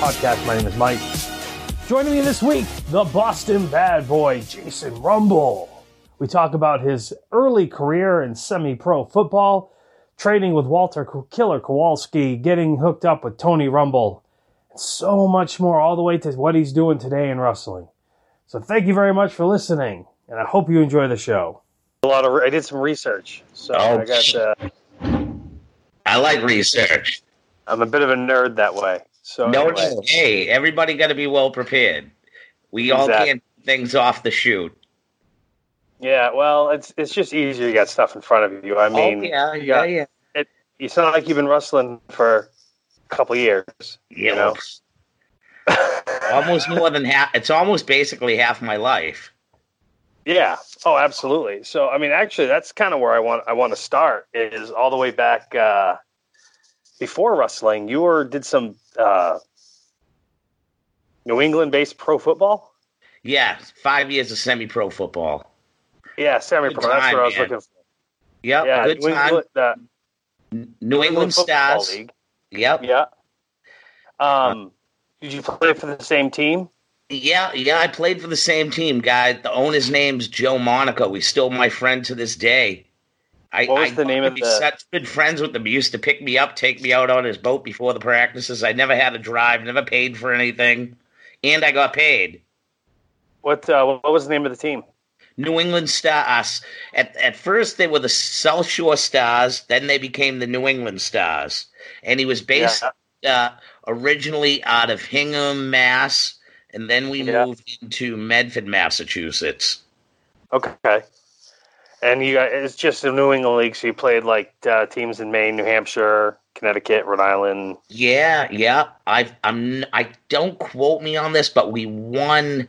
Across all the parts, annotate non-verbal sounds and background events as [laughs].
Insomniac Podcast. My name is Mike. Joining me this week, the Boston bad boy, Jason Rumble. We talk about his early career in semi pro football, trading with Walter Killer Kowalski, getting hooked up with Tony Rumble, and so much more, all the way to what he's doing today in wrestling. So thank you very much for listening, and I hope you enjoy the show. A lot of I did some research, so Oh, I got. Uh, I like research. I'm a bit of a nerd that way. So No, anyway. no, hey, everybody got to be well prepared. We all can't things off the shoot. yeah, well, it's it's just easier. You got stuff in front of you. I mean, oh, yeah, you yeah, got- yeah. It's not like you've been wrestling for a couple years. You know. know, almost more than half. It's almost basically half my life. Yeah. Oh, absolutely. So, I mean, actually, that's kind of where I want I want to start. Is all the way back uh, before wrestling. You were did some uh, New England-based pro football. Yeah, five years of semi-pro football. Yeah, semi-pro. That's time, what I was looking for. Yep, Yeah, good New time. England, uh, New England Football Stars. League. Yep. Yeah. Um, did you play for the same team? Yeah, yeah, I played for the same team, guy. The owner's name's Joe Monaco. He's still my friend to this day. I, What was I the name of the- such good friends with him. He used to pick me up, take me out on his boat before the practices. I never had to drive, never paid for anything, and I got paid. What uh, What was the name of the team? New England Stars. At at first they were the South Shore Stars, then they became the New England Stars. And he was based Yeah. uh, originally out of Hingham, Mass, and then we Yeah. moved into Medford, Massachusetts. Okay. And you it's just the New England League, so you played like uh, teams in Maine, New Hampshire, Connecticut, Rhode Island. Yeah, yeah. I I'm I don't quote me on this, but we won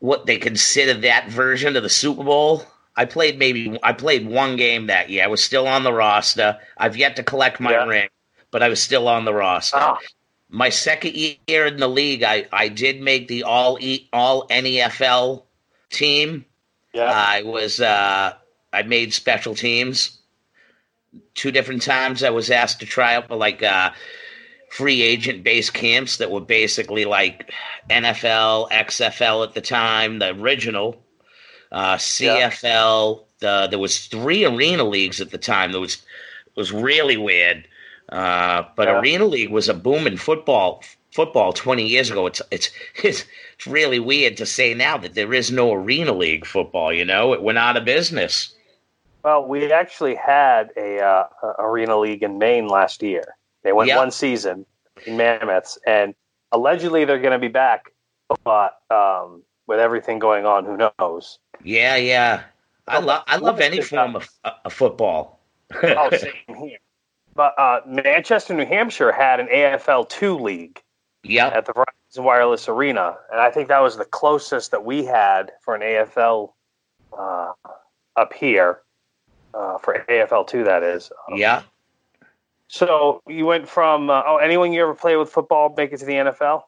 what they consider that version of the Super Bowl. I played maybe I played one game that year. I was still on the roster. I've yet to collect my Yeah. ring, but I was still on the roster. Ah, My second year in the league, I, I did make the all e, all NEFL team. Yeah. I was uh, I made special teams. Two different times I was asked to try out for like uh, free agent based camps that were basically like NFL, XFL at the time, the original, uh, CFL. The, there was three arena leagues at the time. There was was really weird. Uh, but Yeah. Arena League was a booming football football 20 years ago. It's it's [laughs] it's really weird to say now that there is no Arena League football. You know, it went out of business. well, we actually had a, uh, arena league in Maine last year. They went Yeah. one season in Mammoths, and allegedly they're going to be back. But um, with everything going on, who knows? Yeah, yeah. I love I love any form of, of football. oh, [laughs] same here. But uh, Manchester, New Hampshire had an AFL two league. Yep. at the Verizon Wireless Arena, and I think that was the closest that we had for an AFL uh, up here uh, for AFL two. That is. Yeah. So you went from uh, oh, anyone you ever play with football make it to the NFL?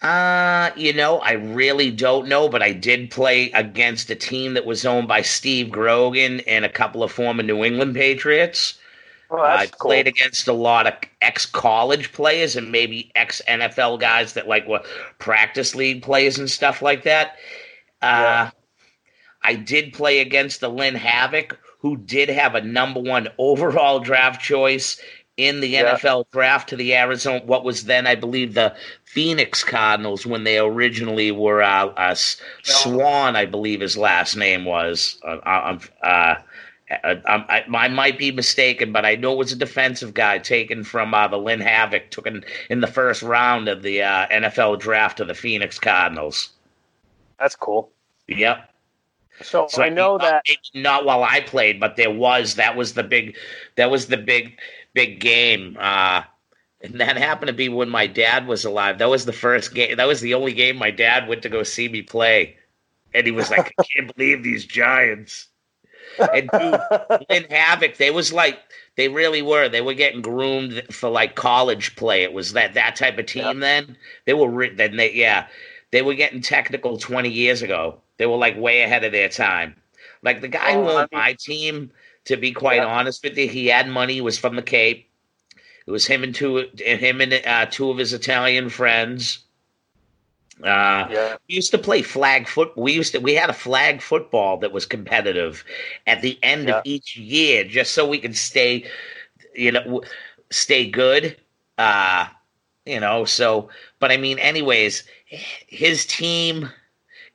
Uh, you know, I really don't know, but I did play against a team that was owned by Steve Grogan and a couple of former New England Patriots. Oh, I that's cool. played against a lot of ex college players and maybe ex NFL guys that like were practice league players and stuff like that. Uh, Yeah. I did play against the Lynn Havoc, who did have a number one overall draft choice in the Yeah. NFL draft to the Arizona, what was then, I believe, the Phoenix Cardinals when they originally were uh, uh, Swann, I believe his last name was. Uh, uh, uh, uh, um, I, I might be mistaken, but I know it was a defensive guy taken from uh, the Lynn Havoc, took in, in the first round of the uh, NFL draft of the Phoenix Cardinals. That's cool. Yep. So, So I know not, that. not while I played, but there was that was the big that was the big big game. Uh, and that happened to be when my dad was alive. That was the first game. That was the only game my dad went to go see me play, and he was like, "I can't believe these Giants." And dude, in Havoc, they was like they really were. They were getting groomed for like college play. It was that that type of team. Then they were re- then they yeah they were getting technical twenty years ago. They were like way ahead of their time. Like the guy who Oh, I owned mean- my team, to be quite Yeah. honest with you, he had money. He was from the Cape. It was him and two him and uh, two of his Italian friends. Uh, Yeah. we used to play flag foot. We used to we had a flag football that was competitive at the end Yeah. of each year, just so we could stay, you know, stay good. Uh, you know, so but I mean, anyways, his team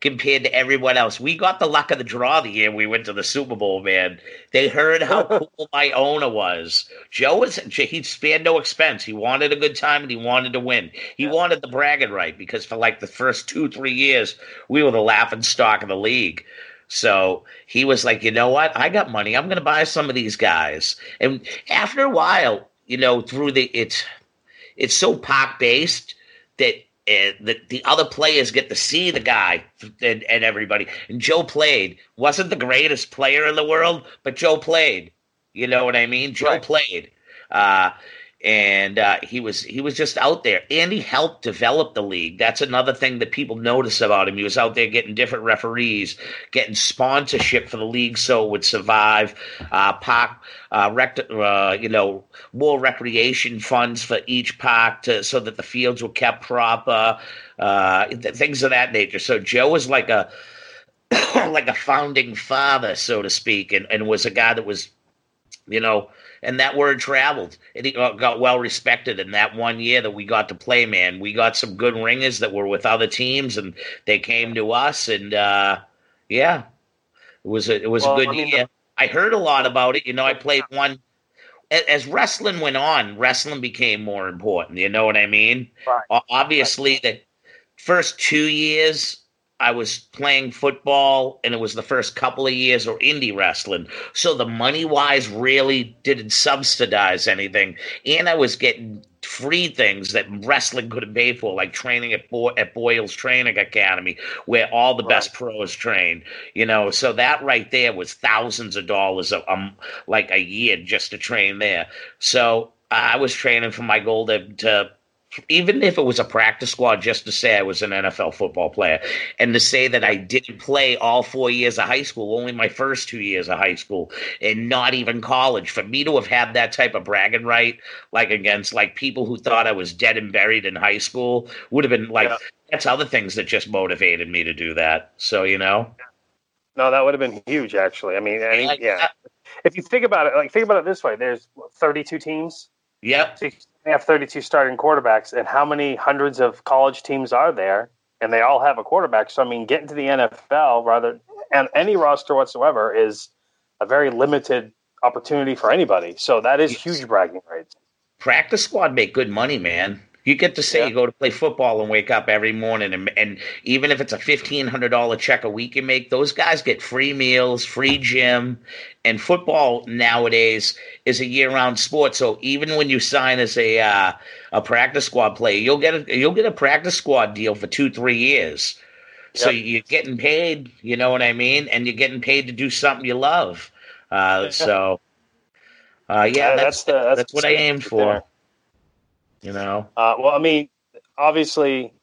compared to everyone else, we got the luck of the draw the year we went to the Super Bowl. Man, they heard how [laughs] cool my owner was. Joe was he spared no expense. He wanted a good time and he wanted to win. He wanted the bragging right because for like the first two three years, we were the laughing stock of the league. So he was like, you know what? I got money. I'm going to buy some of these guys. And after a while, you know, through the it's it's so park based that uh, the the other players get to see the guy and, and everybody. And Joe played wasn't the greatest player in the world, but Joe played. You know what I mean? Joe Right. played. Uh, and uh, he was he was just out there, and he helped develop the league. That's another thing that people notice about him. He was out there getting different referees, getting sponsorship for the league, so it would survive. Uh, park, uh, rec- uh, you know, more recreation funds for each park to so that the fields were kept proper, uh, th- things of that nature. So Joe was like a [coughs] like a founding father, so to speak, and, and was a guy that was, you know, and that word traveled. It got got well respected in that one year that we got to play, man. We got some good ringers that were with other teams, and they came to us, and uh, yeah, it was a, it was Well, a good I mean, year. I heard a lot about it. You know, I played one. As wrestling went on, wrestling became more important. You know what I mean? Right. Obviously, the first two years I was playing football, and it was the first couple of years or indie wrestling. So the money wise really didn't subsidize anything, and I was getting free things that wrestling couldn't pay for, like training at Bo- at Boyle's Training Academy, where all the best pros train. You know, so that right there was thousands of dollars a, um, like a year just to train there. So I was training for my goal to, to even if it was a practice squad, just to say I was an NFL football player, and to say that I didn't play all four years of high school, only my first two years of high school, and not even college. For me to have had that type of bragging right, like against like people who thought I was dead and buried in high school, would have been like Yeah. that's other things that just motivated me to do that. So you know, No, that would have been huge, actually. I mean, any, Like, yeah. If you think about it, like think about it this way: there's 32 teams. yep, So you have 32 starting quarterbacks, and how many hundreds of college teams are there? And they all have a quarterback. So I mean, getting to the NFL, rather and any roster whatsoever, is a very limited opportunity for anybody. So that is huge bragging rights. practice squad make good money, man. You get to say Yeah. you go to play football and wake up every morning, and, and even if it's a fifteen hundred dollar check a week you make, those guys get free meals, free gym, and football nowadays is a year round sport. So even when you sign as a uh, a practice squad player, you'll get a you'll get a practice squad deal for two three years. So you're getting paid, you know what I mean, and you're getting paid to do something you love. Uh, so, uh, yeah, Uh, that's the that's, that's what I aimed for. there. You know, Uh, well, I mean, obviously,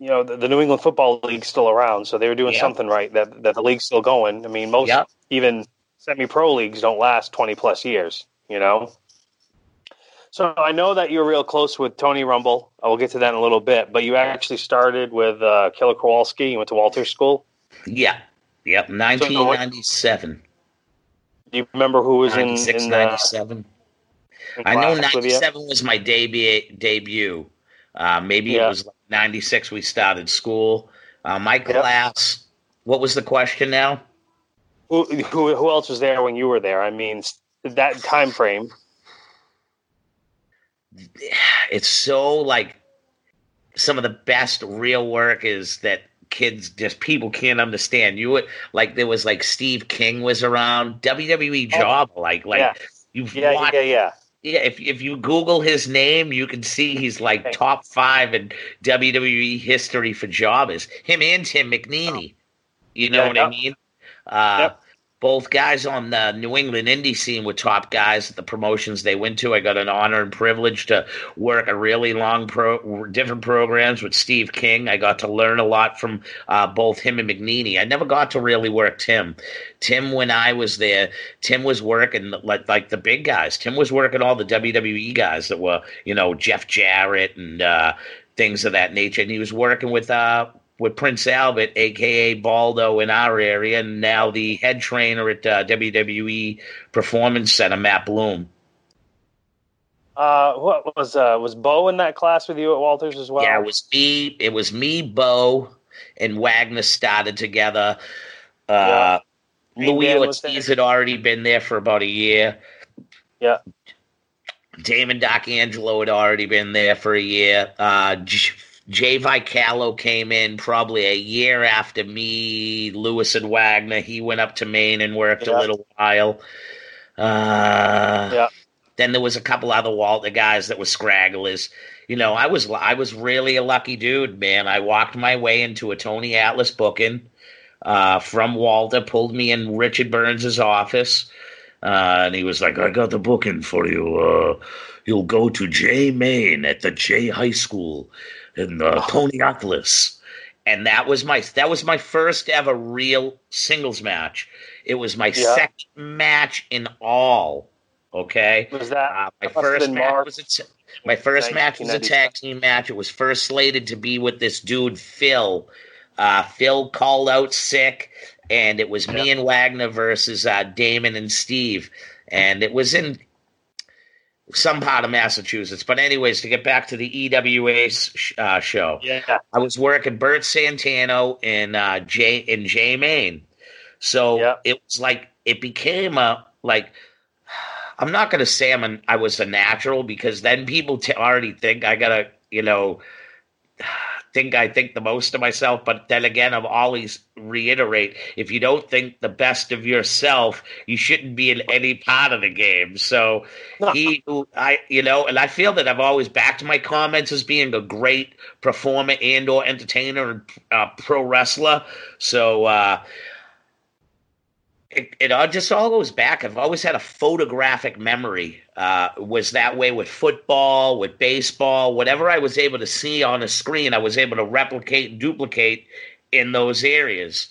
you know, the, the New England Football League's still around, so they were doing Yeah. something right. That that the league's still going. I mean, most Yeah. even semi-pro leagues don't last twenty plus years. You know. So I know that you're real close with Tony Rumble. I will get to that in a little bit. But you actually started with uh, Killer Kowalski. You went to Walter's School. yeah, yep, 1997, Do you remember who was in, 96, in, uh, 97. I know class with you? 97 was my debut. Debut. Uh, maybe Yeah. it was like 96 we started school. Uh, my class. What was the question now? Who, who who else was there when you were there? I mean, that time frame. [sighs] it's so like some of the best real work is that kids just people can't understand you would like there was like steve king was around wwe job like like Oh, yeah. you've Yeah, watched, yeah, yeah. Yeah if, if you google his name you can see he's like Okay. top five in wwe history for jobbers him and tim mcneely you know Yeah, what yeah. i mean uh Yep. Both guys on the New England indie scene were top guys at the promotions they went to. I got an honor and privilege to work a really long pro different programs with Steve King. I got to learn a lot from uh, both him and McNeely. I never got to really work Tim. Tim, when I was there, Tim was working like like the big guys. Tim was working all the WWE guys that were you know Jeff Jarrett and uh, things of that nature, and he was working with uh, with Prince Albert, aka Baldo, in our area, and now the head trainer at uh, WWE Performance Center, Matt Bloom. Uh, what was uh, was Bo in that class with you at Walters as well? Yeah, it was me. It was me, Bo, and Wagner started together. Uh, yeah. Louis Ortiz had already been there for about a year. Yeah. Damon Doc Angelo had already been there for a year. Uh, Jay Vicalo came in probably a year after me, Lewis and Wagner. He went up to Maine and worked yeah. a little while. Uh, yeah. Then there was a couple other Walter guys that were scragglers. You know, I was I was really a lucky dude, man. I walked my way into a Tony Atlas booking uh, from Walter, pulled me in Richard Burns's office, uh, and he was like, "I got the booking for you. Uh, you'll go to Jay Maine at the Jay High School." In uh, Tony Atlas, and that was my that was my first ever real singles match. It was my yeah. second match in all. Okay, was that uh, my first match Mark. was a my first match was a tag team match. It was first slated to be with this dude Phil. Uh, Phil called out sick, and it was yeah. me and Wagner versus uh, Damon and Steve, and it was in some part of Massachusetts. But anyways, to get back to the EWA uh, show, yeah, I was working Bert Santano in uh, Jay in Jay Maine, so yeah. it was like it became a like. I'm not going to say I'm an, I was a natural because then people t- already think I gotta you know think I think the most of myself, but then again, I've always reiterate if you don't think the best of yourself, you shouldn't be in any part of the game. So he, I, you know, and I feel that I've always backed my comments as being a great performer and or entertainer and uh, pro wrestler. So. uh it, it all just all goes back. I've always had a photographic memory. Uh, was that way with football, with baseball, whatever I was able to see on a screen, I was able to replicate, and duplicate in those areas.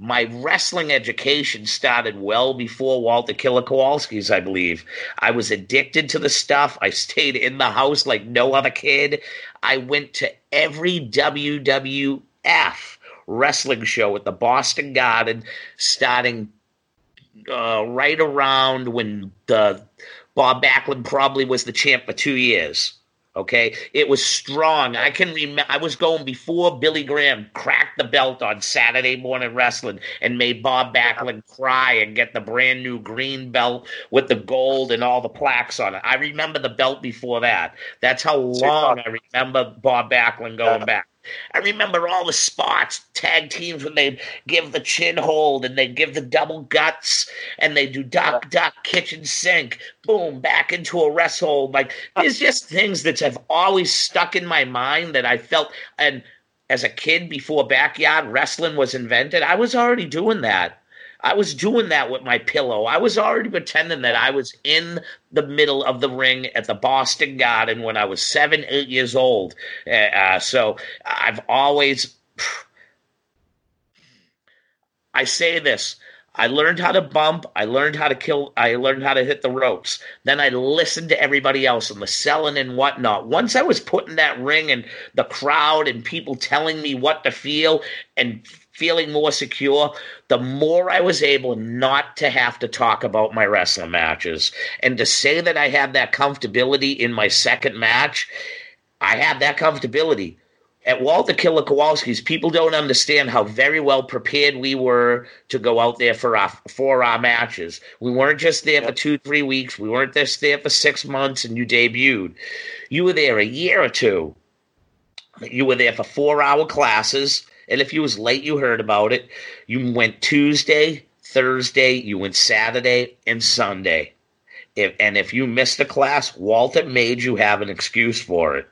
My wrestling education started well before Walter Killer Kowalski's, I believe. I was addicted to the stuff. I stayed in the house like no other kid. I went to every WWF wrestling show at the Boston Garden starting uh, right around when the Bob Backlund probably was the champ for two years. Okay, it was strong. I can remember. I was going before Billy Graham cracked the belt on Saturday Morning Wrestling and made Bob Backlund cry and get the brand new green belt with the gold and all the plaques on it. I remember the belt before that. That's how long I remember Bob Backlund going back. I remember all the spots, tag teams when they give the chin hold and they give the double guts and they do duck duck kitchen sink, boom, back into a rest hold. Like there's just things that have always stuck in my mind that I felt and as a kid before backyard wrestling was invented, I was already doing that. I was doing that with my pillow. I was already pretending that I was in the middle of the ring at the Boston Garden when I was seven, eight years old. Uh, uh so I've always. I say this. I learned how to bump. I learned how to kill. I learned how to hit the ropes. Then I listened to everybody else and the selling and whatnot. Once I was put in that ring and the crowd and people telling me what to feel and feeling more secure, the more I was able not to have to talk about my wrestling matches. And to say that I had that comfortability in my second match, I had that comfortability. At Walter Killer Kowalski's, people don't understand how very well prepared we were to go out there for our for our matches. We weren't just there for two, three weeks. We weren't just there for six months and you debuted. You were there a year or two. You were there for four hour classes and if you was late, you heard about it. You went Tuesday, Thursday, you went Saturday and Sunday. If, and if you missed a class, Walter made you have an excuse for it.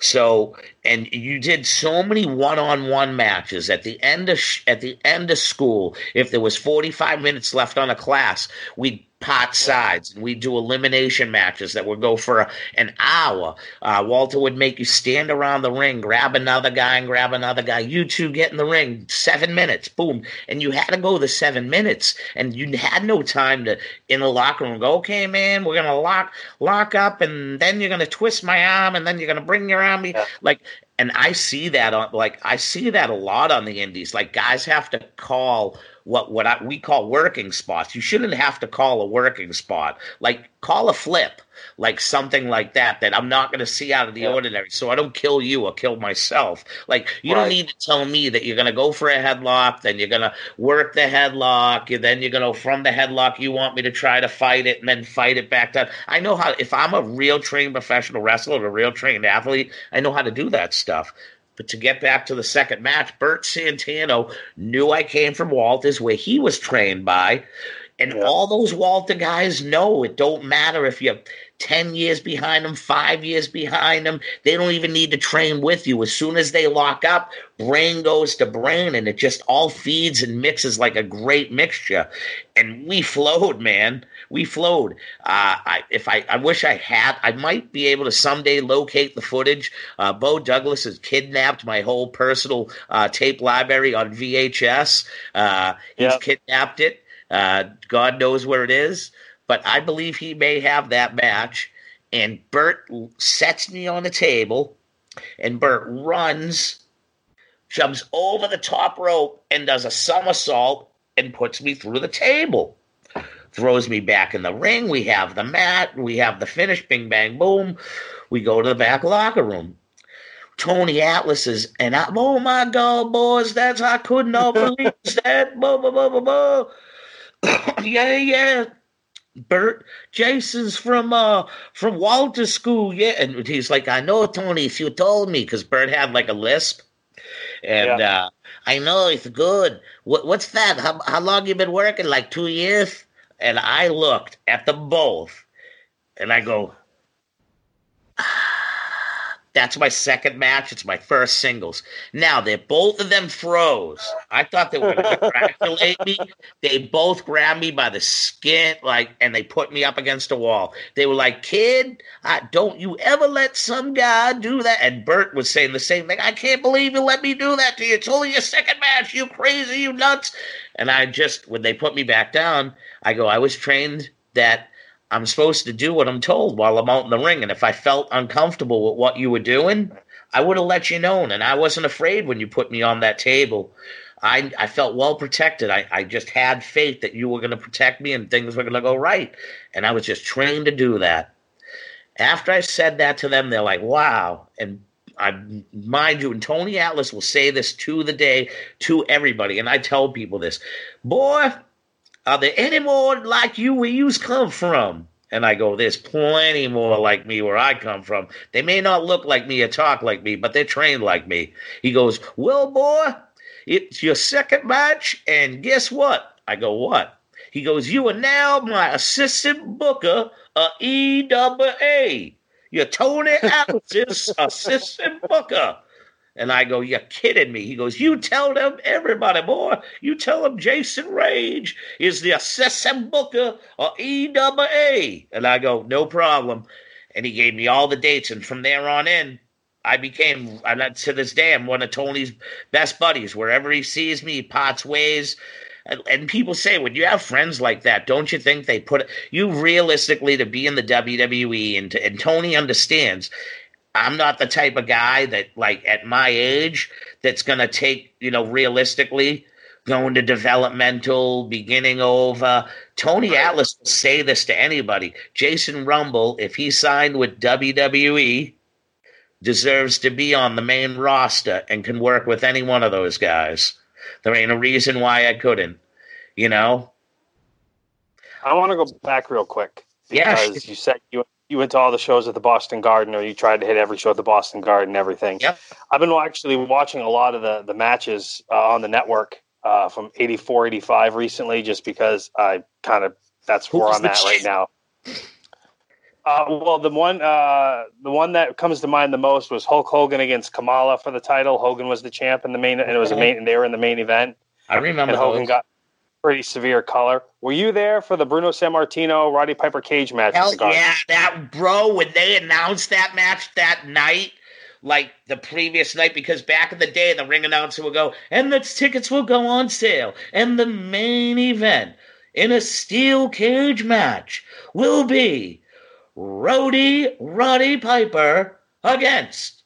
So and you did so many one-on-one matches at the end of sh- at the end of school. If there was 45 minutes left on a class we'd pot sides and we'd do elimination matches that would go for an hour. Uh, walter would make you stand around the ring grab another guy and grab another guy. You two get in the ring seven minutes boom. And you had to go the seven minutes and you had no time to in the locker room go okay man we're gonna lock lock up and then you're gonna twist my arm and then you're gonna bring your arm yeah. like and I see that on like I see that a lot on the indies. Like guys have to call what what I, we call working spots. You shouldn't have to call a working spot. Like call a flip, like something like that that I'm not going to see out of the yeah. ordinary. So I don't kill you or kill myself. Like you right. don't need to tell me that you're going to go for a headlock, then you're going to work the headlock, and then you're going to from the headlock you want me to try to fight it and then fight it back down. I know how. If I'm a real trained professional wrestler, a real trained athlete, I know how to do that stuff. But to get back to the second match, Bert Santano knew I came from Walters, where he was trained by. And yeah. all those Walter guys know it don't matter if you're 10 years behind them, five years behind them. They don't even need to train with you. As soon as they lock up, brain goes to brain and it just all feeds and mixes like a great mixture. And we flowed, man we flowed. Uh, I, if I, I wish I had, I might be able to someday locate the footage. Uh, Bo Douglas has kidnapped my whole personal uh, tape library on VHS. Uh, he's yep. kidnapped it. Uh, God knows where it is, but I believe he may have that match. And Bert sets me on the table, and Bert runs, jumps over the top rope, and does a somersault and puts me through the table throws me back in the ring. We have the mat. We have the finish. Bing, bang, boom. We go to the back locker room. Tony Atlas is, and I, oh my God, boys, that's, I could not [laughs] believe that. Blah, blah, blah, blah, blah. [coughs] yeah, yeah. Bert, Jason's from uh from Walter School, yeah. And he's like, I know, Tony, if you told me, because Bert had like a lisp. And yeah. uh I know it's good. What, what's that? How, how long you been working? Like two years? and I looked at them both and I go, that's my second match. It's my first singles. Now they're both of them froze. I thought they were going [laughs] to congratulate me. They both grabbed me by the skin, like, and they put me up against a wall. They were like, "Kid, uh, don't you ever let some guy do that." And Bert was saying the same thing. I can't believe you let me do that to you. It's only your second match. You crazy? You nuts? And I just, when they put me back down, I go, I was trained that I'm supposed to do what I'm told while I'm out in the ring. And if I felt uncomfortable with what you were doing, I would have let you know. And I wasn't afraid when you put me on that table. I, I felt well protected. I, I just had faith that you were going to protect me and things were going to go right. And I was just trained to do that. After I said that to them, they're like, wow. And I mind you, and Tony Atlas will say this to the day to everybody. And I tell people this, boy, are there any more like you where you come from? And I go, There's plenty more like me where I come from. They may not look like me or talk like me, but they're trained like me. He goes, Well, boy, it's your second match, and guess what? I go, What? He goes, You are now my assistant booker of EWA. You're Tony Atlas's assistant booker. And I go, You're kidding me. He goes, You tell them, everybody, boy, you tell them Jason Rage is the assistant booker of EWA. And I go, No problem. And he gave me all the dates. And from there on in, I became, and to this day, I'm one of Tony's best buddies. Wherever he sees me, he pots ways. And, and people say, when you have friends like that, don't you think they put you realistically to be in the WWE? And, and Tony understands I'm not the type of guy that, like, at my age, that's going to take, you know, realistically, going to developmental, beginning over. Tony Atlas will say this to anybody. Jason Rumble, if he signed with WWE, deserves to be on the main roster and can work with any one of those guys. There ain't a reason why I couldn't, you know? I want to go back real quick. Because yeah. you said you you went to all the shows at the Boston Garden, or you tried to hit every show at the Boston Garden, everything. Yep. I've been actually watching a lot of the the matches uh, on the network uh, from 84, 85 recently, just because I kind of that's Who where I'm at right now. Uh, well, the one uh, the one that comes to mind the most was Hulk Hogan against Kamala for the title. Hogan was the champ in the main, and it was a main. And they were in the main event. I remember and Hogan those. got pretty severe color. Were you there for the Bruno Sammartino Roddy Piper cage match? Hell yeah, that bro, when they announced that match that night, like the previous night, because back in the day, the ring announcer would go, and the tickets will go on sale, and the main event in a steel cage match will be Roddy Roddy Piper against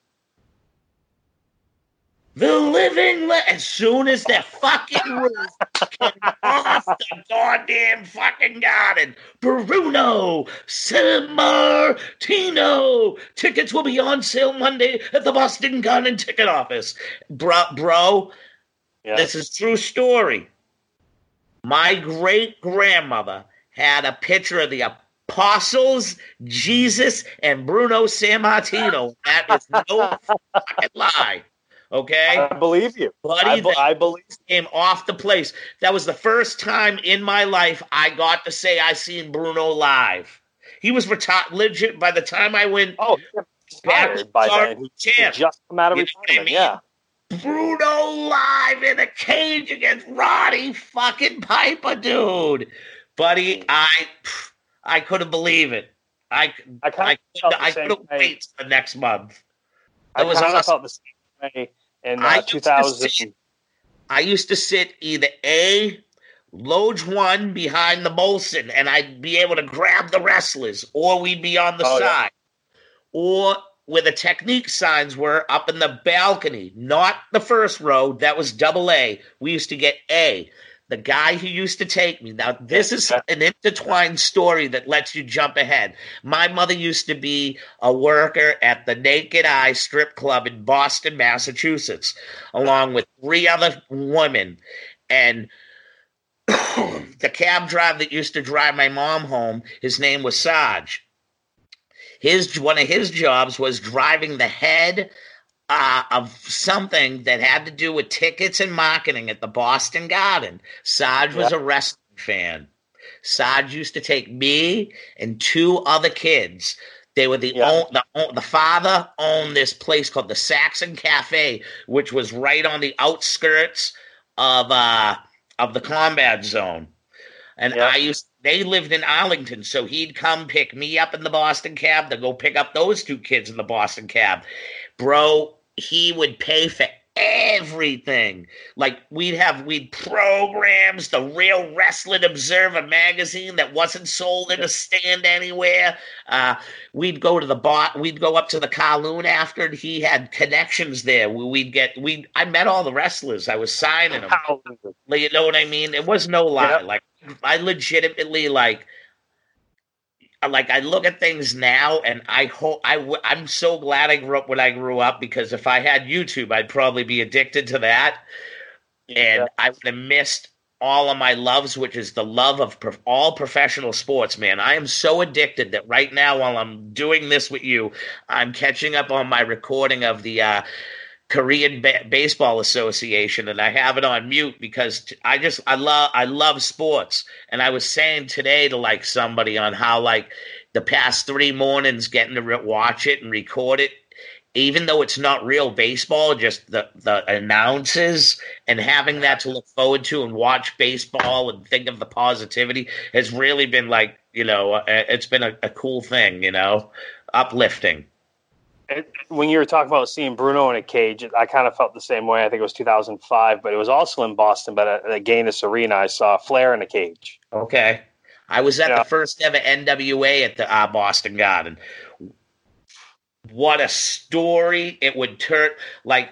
the living le- as soon as that fucking roof came off the goddamn fucking garden. Bruno Sammartino. Tickets will be on sale Monday at the Boston Garden ticket office. Bro, bro Yeah. this is true story. My great grandmother had a picture of the apostles, Jesus, and Bruno Sammartino. That is no fucking lie. Okay? I believe you. Buddy, I, be- I believe. came off the place. That was the first time in my life I got to say I seen Bruno live. He was retired. Legit. By the time I went Oh, retired by then. He champ, just come out of You know I retirement. mean? Yeah. Bruno live in a cage against Roddy fucking Piper, dude. Buddy, I I couldn't believe it. I I I couldn't, I couldn't wait the next month. I That was awesome. felt the same in I uh, used to 2000. I used to sit either A, Loge one behind the Molson, and I'd be able to grab the wrestlers, or we'd be on the Oh, yeah. side, or where the technique signs were up in the balcony, not the first row. That was double A. We used to get A. The guy who used to take me. Now, this is an intertwined story that lets you jump ahead. My mother used to be a worker at the Naked Eye Strip Club in Boston, Massachusetts, along with three other women. And [coughs] the cab driver that used to drive my mom home, his name was Sarge. His one of his jobs was driving the head uh, of something that had to do with tickets and marketing at the Boston Garden. Sarge was a wrestling fan. Sarge used to take me and two other kids. They were the Yeah. own, the own, the father owned this place called the Saxon Cafe, which was right on the outskirts of uh of the combat zone. And Yeah. I used they lived in Arlington, so he'd come pick me up in the Boston cab to go pick up those two kids in the Boston cab. Bro, he would pay for everything. Like we'd have we'd programs, the Real Wrestling Observer magazine that wasn't sold in a stand anywhere. Uh, we'd go to the bot, we'd go up to the Kowloon after, and he had connections there. We- We'd get we. I met all the wrestlers. I was signing them. Like, You know what I mean? It was no lie. Yeah. Like I legitimately like like I look at things now and I hope I w- I'm so glad I grew up when I grew up because if I had YouTube I'd probably be addicted to that and Yeah. I would have missed all of my loves which is the love of prof- all professional sports man I am so addicted that right now while I'm doing this with you I'm catching up on my recording of the uh Korean ba- Baseball Association, and I have it on mute because t- I just I love I love sports, and I was saying today to like somebody on how like the past three mornings getting to re- watch it and record it, even though it's not real baseball, just the the announces and having that to look forward to and watch baseball and think of the positivity has really been like you know uh, it's been a, a cool thing, you know, uplifting. It, when you were talking about seeing Bruno in a cage, I kind of felt the same way. I think it was 2005, but it was also in Boston, but at, at Agganis Arena, I saw Flair in a cage. Okay. I was at Yeah. the first ever NWA at the uh, Boston Garden. What a story it would turn. Like,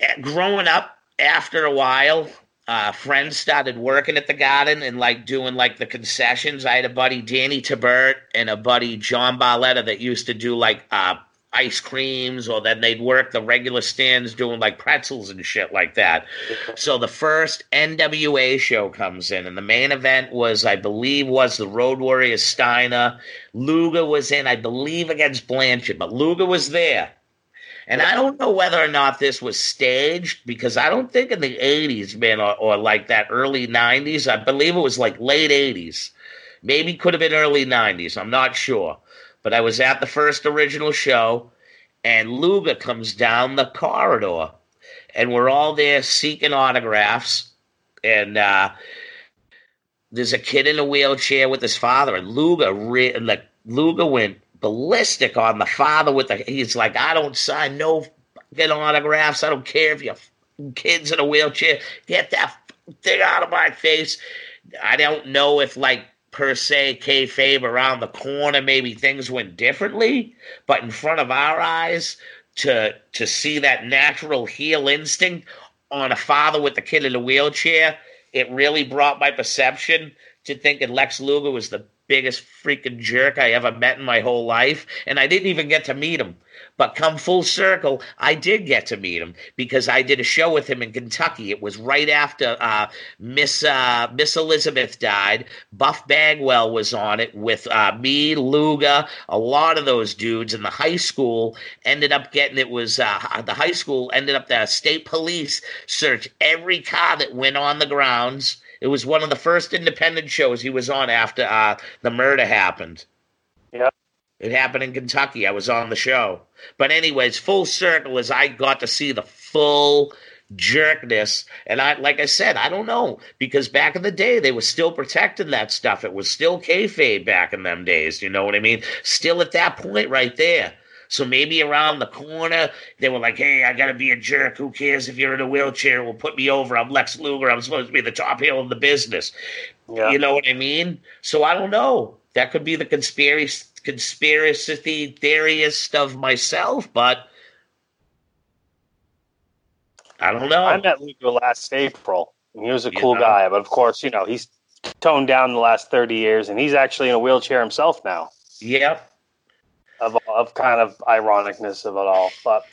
eh, growing up after a while, uh, friends started working at the garden and like doing like the concessions. I had a buddy, Danny Tabert, and a buddy, John Barletta, that used to do like uh, ice creams, or then they'd work the regular stands doing like pretzels and shit like that. So the first NWA show comes in, and the main event was, I believe, was the Road Warrior Steiner. Luger was in, I believe, against Blanchard, but Luger was there. And I don't know whether or not this was staged because I don't think in the 80s, man, or, or like that early 90s, I believe it was like late 80s. Maybe could have been early 90s. I'm not sure. But I was at the first original show, and Luger comes down the corridor, and we're all there seeking autographs. And uh, there's a kid in a wheelchair with his father, and Luger re- like Luga went ballistic on the father with the. He's like, I don't sign no get autographs. I don't care if your kids in a wheelchair. Get that thing out of my face. I don't know if like per se kayfabe around the corner, maybe things went differently, but in front of our eyes, to to see that natural heel instinct on a father with a kid in a wheelchair, it really brought my perception to thinking Lex Luger was the biggest freaking jerk I ever met in my whole life, and I didn't even get to meet him. But come full circle, I did get to meet him because I did a show with him in Kentucky. It was right after uh, Miss uh, Miss Elizabeth died. Buff Bagwell was on it with uh, me, Luger, a lot of those dudes. And the high school ended up getting it was uh, the high school ended up the state police searched every car that went on the grounds. It was one of the first independent shows he was on after uh, the murder happened. Yeah. It happened in Kentucky. I was on the show. But anyways, full circle is I got to see the full jerkness. And I like I said, I don't know. Because back in the day they were still protecting that stuff. It was still kayfabe back in them days, you know what I mean? Still at that point right there. So maybe around the corner, they were like, hey, I got to be a jerk. Who cares if you're in a wheelchair? Will put me over. I'm Lex Luger. I'm supposed to be the top heel of the business. Yeah. You know what I mean? So I don't know. That could be the conspiracy conspiracy theorist of myself, but I don't know. I met Luger last April. He was a You cool know? guy, but of course, you know, he's toned down the last 30 years and he's actually in a wheelchair himself now. Yep. Of of kind of ironicness of it all. But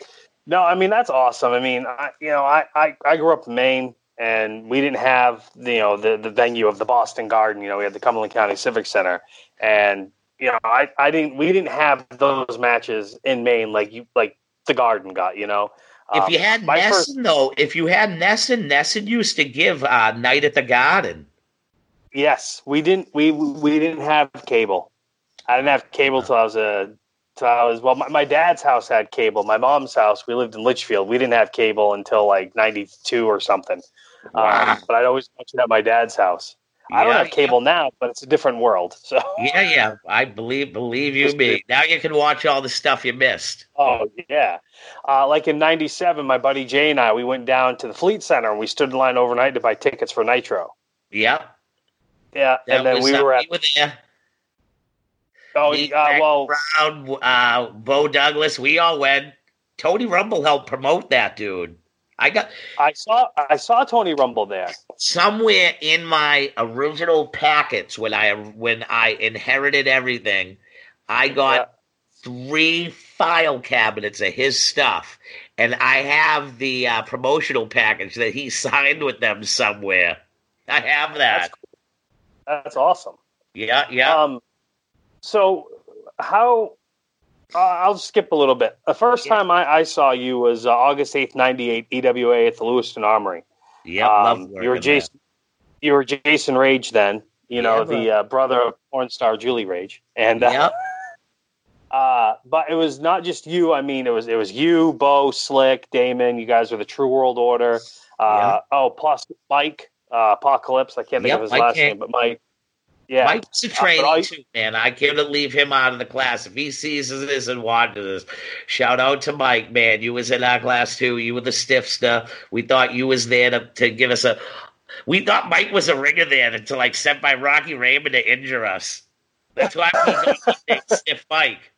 no, I mean that's awesome. I mean, I, you know, I, I I grew up in Maine, and we didn't have you know the the venue of the Boston Garden. You know, we had the Cumberland County Civic Center, and you know, I I didn't we didn't have those matches in Maine like you like the Garden got. You know, If Um, you had my NESN, first- though, if you had NESN, NESN used to give uh, Night at the Garden. Yes, we didn't. We we didn't have cable. I didn't have cable till I was a. Till I was well. My, my dad's house had cable. My mom's house. We lived in Litchfield. We didn't have cable until like '92 or something. Wow. Um, but I'd always watch it at my dad's house. I don't have cable now, but it's a different world. So, Yeah, yeah. I believe, believe you me. [laughs] Now you can watch all the stuff you missed. oh yeah, uh, like in '97, my buddy Jay and I, we went down to the Fleet Center and we stood in line overnight to buy tickets for Nitro. Yep. Yeah, That and then we uh, were at. we were there. Oh, Me, uh, well, Brown, uh, Bo Douglas, we all went. Tony Rumble helped promote that dude. I got I saw I saw Tony Rumble there. somewhere in my original packets when I when I inherited everything, I got three file cabinets of his stuff, and I have the uh, promotional package that he [laughs] signed with them somewhere. I have that. That's That's awesome. Yeah, yeah. Um, so how? Uh, I'll skip a little bit. The first Yeah. time I, I saw you was uh, August eighth, ninety eight, EWA at the Lewiston Armory. Yeah, Um, you were. Jason. You were Jason Rage then. You know Yeah, the uh, brother of porn star Julie Rage, and uh, Yep. [laughs] uh, but it was not just you. I mean, it was it was you, Bo, Slick, Damon. You guys were the True World Order. Uh, Oh, plus Mike uh, Apocalypse. I can't think Yep, of his last name, but Mike. Yeah, Mike's a but trainee I- too, man. I can't leave him out of the class. If he sees this and watches this, shout out to Mike, man. You was in our class too. You were the stiffster. We thought you was there to, to give us a. We thought Mike was a ringer there until like sent by Rocky Raymond to injure us. That's why we got [laughs] Stiff Mike.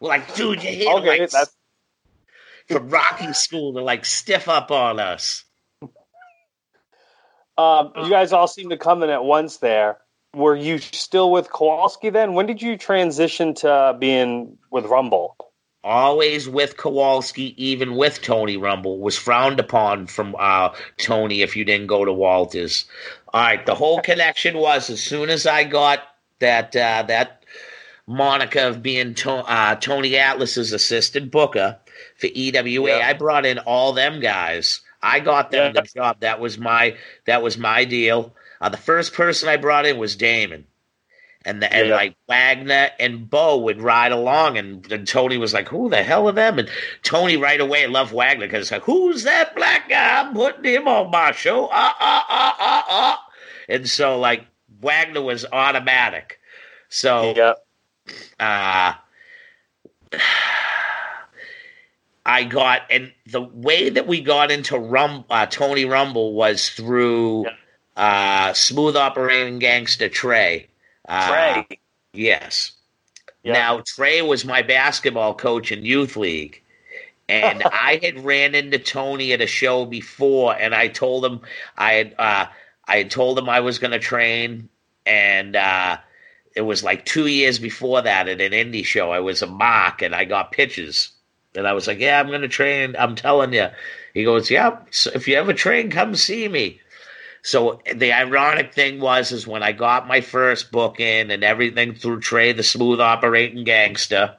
We're like, dude, you're here Okay, like that's from Rocky school to like stiff up on us. Um, you guys all seem to come in at once there. Were you still with Kowalski then? When did you transition to being with Rumble? always with Kowalski, even with Tony Rumble, was frowned upon from uh, Tony if you didn't go to Walters. All right, the whole connection was as soon as I got that uh, that moniker of being to- uh, Tony Atlas's assistant booker for EWA, Yeah. I brought in all them guys. I got them Yeah. the job. That was my that was my deal. Uh, the first person I brought in was Damon. And, the, and Yeah. like Wagner and Bo would ride along, and, and Tony was like, "Who the hell are them?" And Tony right away loved Wagner because like, "Who's that black guy? I'm putting him on my show." Ah ah ah ah ah. And so like Wagner was automatic. So Yeah. uh, I got and the way that we got into Rum uh, Tony Rumble was through uh, smooth operating gangster Trey. Uh, Trey. yes. Yeah. Now Trey was my basketball coach in youth league. And [laughs] I had ran into Tony at a show before, and I told him I had uh, I had told him I was going to train, and uh, it was like two years before that at an indie show. I was a mock, and I got pitches, and I was like, "Yeah, I'm going to train." I'm telling you. He goes, "Yeah, so if you ever train, come see me." So the ironic thing was, is when I got my first book in and everything through Trey, the smooth operating gangster.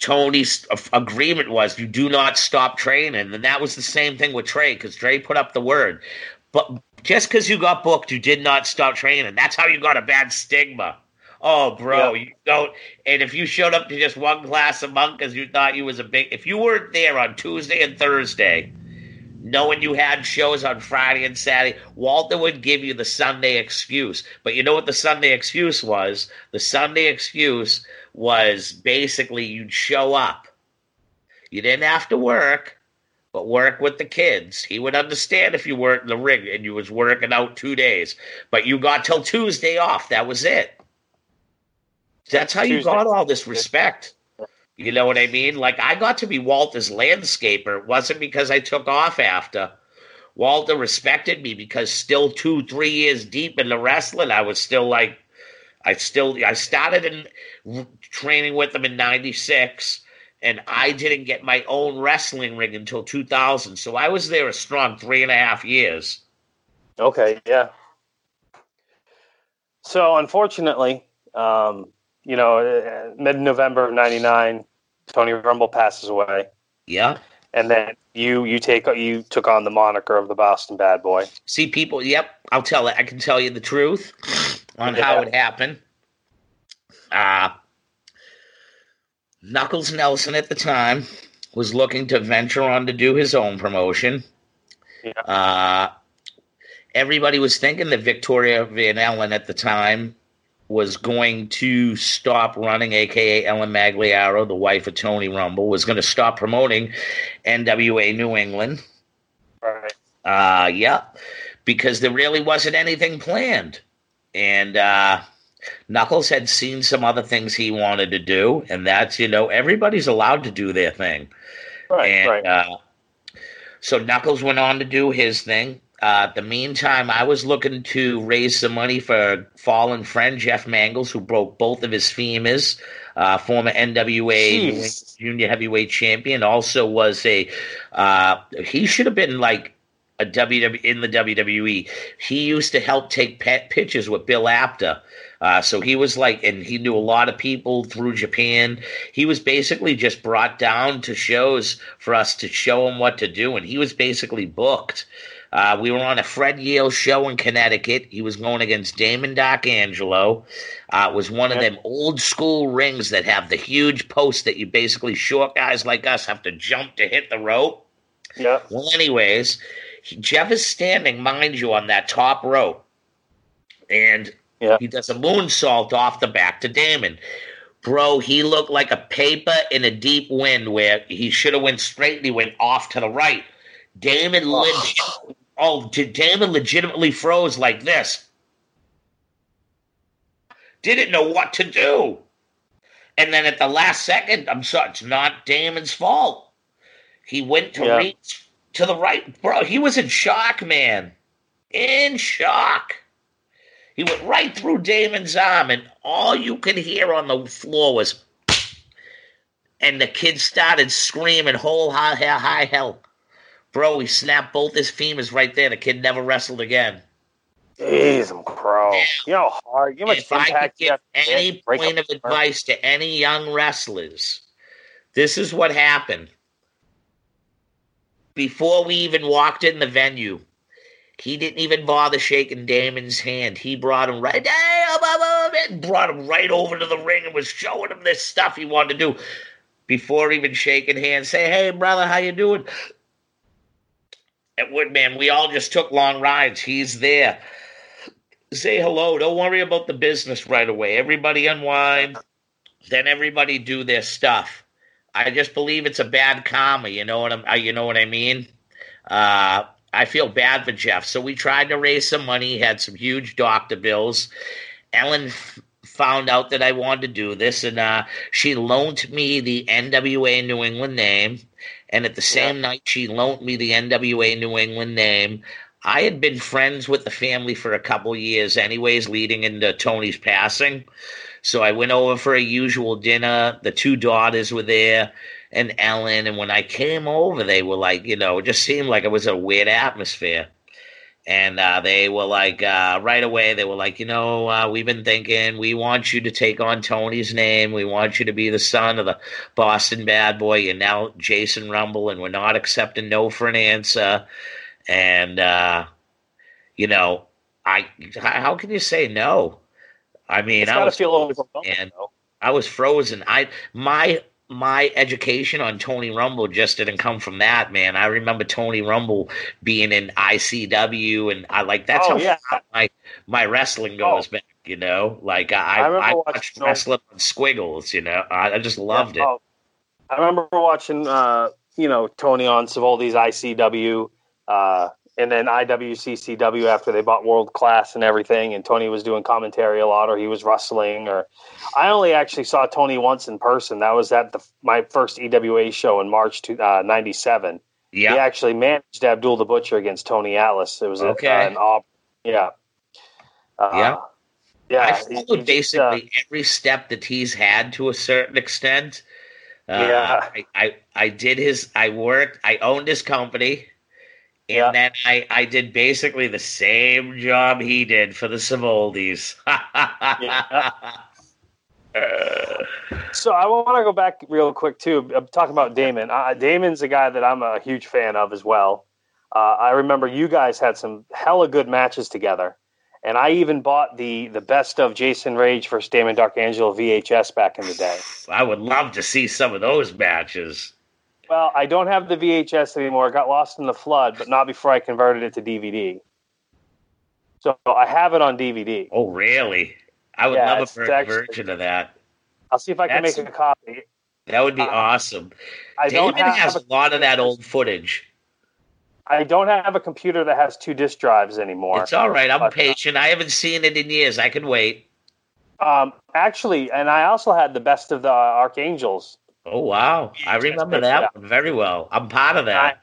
Tony's agreement was you do not stop training, and that was the same thing with Trey because Trey put up the word. But just because you got booked, you did not stop training. That's how you got a bad stigma. Oh, bro, Yeah. you don't. And if you showed up to just one class a month because you thought you was a big, if you weren't there on Tuesday and Thursday, knowing you had shows on Friday and Saturday, Walter would give you the Sunday excuse. But you know what the Sunday excuse was? The Sunday excuse was basically you'd show up. You didn't have to work, but work with the kids. He would understand if you weren't in the ring and you was working out two days. But you got till Tuesday off. That was it. That's how you got all this respect. You know what I mean? Like I got to be Walter's landscaper. It wasn't because I took off after. Walter respected me because still two, three years deep in the wrestling, I was still like, I still, I started in training with him in '96, and I didn't get my own wrestling ring until 2000. So I was there a strong three and a half years. Okay, yeah. So unfortunately, um, you know, mid November of '99, Tony Rumble passes away, Yeah. and then you you take you took on the moniker of the Boston Bad Boy. See, people, yep, I'll tell it. I can tell you the truth on Yeah. how it happened. Uh, Knuckles Nelson at the time was looking to venture on to do his own promotion. Yeah. Uh, everybody was thinking that Victoria Van Ellen at the time was going to stop running, aka Ellen Magliaro, the wife of Tony Rumble, was going to stop promoting NWA New England. Right. Uh, yeah, because there really wasn't anything planned. And uh, Knuckles had seen some other things he wanted to do, and that's, you know, everybody's allowed to do their thing. Right. and right. Uh, so Knuckles went on to do his thing. Uh, the meantime, I was looking to raise some money for a fallen friend, Jeff Mangles, who broke both of his femurs. Uh, former NWA Jeez. Junior Heavyweight Champion, also was a. Uh, he should have been like a WW in the WWE. He used to help take pet pictures with Bill Apter. Uh, so he was like, and he knew a lot of people through Japan. He was basically just brought down to shows for us to show him what to do, and he was basically booked. Uh, we were on a Fred Yale show in Connecticut. He was going against Damon Darkangelo. Uh, it was one of them old school rings that have the huge post that you basically short guys like us have to jump to hit the rope. yeah. Well, anyways, he, Jeff is standing, mind you, on that top rope, and Yeah. he does a moonsault off the back to Damon. Bro, he looked like a paper in a deep wind where he should have went straight and he went off to the right. Damon leg- oh, Damon legitimately froze like this. Didn't know what to do. And then at the last second, I'm sorry, it's not Damon's fault. He went to Yeah. reach to the right. Bro, he was in shock, man. In shock. He went right through Damon's arm, and all you could hear on the floor was. And the kid started screaming, whole high, high, high hell. Bro, he snapped both his femurs right there. The kid never wrestled again. Jeez, I'm crow. You know how hard. You know if I could give any point of advice to any young wrestlers, this is what happened. Before we even walked in the venue, He didn't even bother shaking Damon's hand. He brought him right, and brought him right over to the ring and was showing him this stuff he wanted to do before even shaking hands. Say, hey, brother, how you doing? At Woodman, we all just took long rides. He's there. Say hello. Don't worry about the business right away. Everybody unwind. Then everybody do their stuff. I just believe it's a bad karma. You know what I'm. uh, You know what I mean. Uh, I feel bad for Jeff. So we tried to raise some money. Had some huge doctor bills. Ellen f- found out that I wanted to do this, and uh, she loaned me the NWA New England name. And at the same night, she loaned me the NWA New England name. I had been friends with the family for a couple years, anyways, leading into Tony's passing. So I went over for a usual dinner. The two daughters were there and Ellen. And when I came over, they were like, you know, it just seemed like it was a weird atmosphere. And uh, they were like, uh, right away, they were like, you know, uh, we've been thinking, we want you to take on Tony's name. We want you to be the son of the Boston bad boy. You're now Jason Rumble, and we're not accepting no for an answer. And, uh, you know, I, how can you say no? I mean, It's I was feel overwhelming. and- I was frozen. I my my education on Tony Rumble just didn't come from that, man. I remember Tony Rumble being in ICW, and I like that's oh how yeah, my my wrestling goes back. You know, like I I I, watched those- wrestling on Squiggles. You know, I, I just loved it. Oh, I remember watching, uh, you know, Tony on Savoldi's ICW, uh, and then IWCCW after they bought World Class and everything. And Tony was doing commentary a lot, or he was wrestling. Or I only actually saw Tony once in person. That was at the my first EWA show in March to, uh, '97. Yeah, He actually managed Abdul the Butcher against Tony Atlas. It was Okay. uh, an Auburn. Yeah. Uh, Yeah. Yeah. I followed he just, basically uh, every step that he's had to a certain extent. Uh, Yeah. I, I I did his. I worked. I owned his company. And Yeah. then I, I did basically the same job he did for the Savoldis. [laughs] So I want to go back real quick too. I'm talking about Damon. Uh, Damon's a guy that I'm a huge fan of as well. Uh, I remember you guys had some hella good matches together, and I even bought the the best of Jason Rage versus Damon Darkangelo VHS back in the day. [sighs] I would love to see some of those matches. Well, I don't have the VHS anymore. It got lost in the flood, but not before I converted it to DVD. So I have it on DVD. Oh, really? I would Yeah, love a ver- actually- version of that. I'll see if I can That's- make a copy. That would be Uh, awesome. I don't Damon have has a lot of that old footage. I don't have a computer that has two disk drives anymore. It's all right. I'm But- patient. I haven't seen it in years. I can wait. Um, actually, and I also had the best of the Archangels. Oh wow! I remember that one very well. I'm part of that.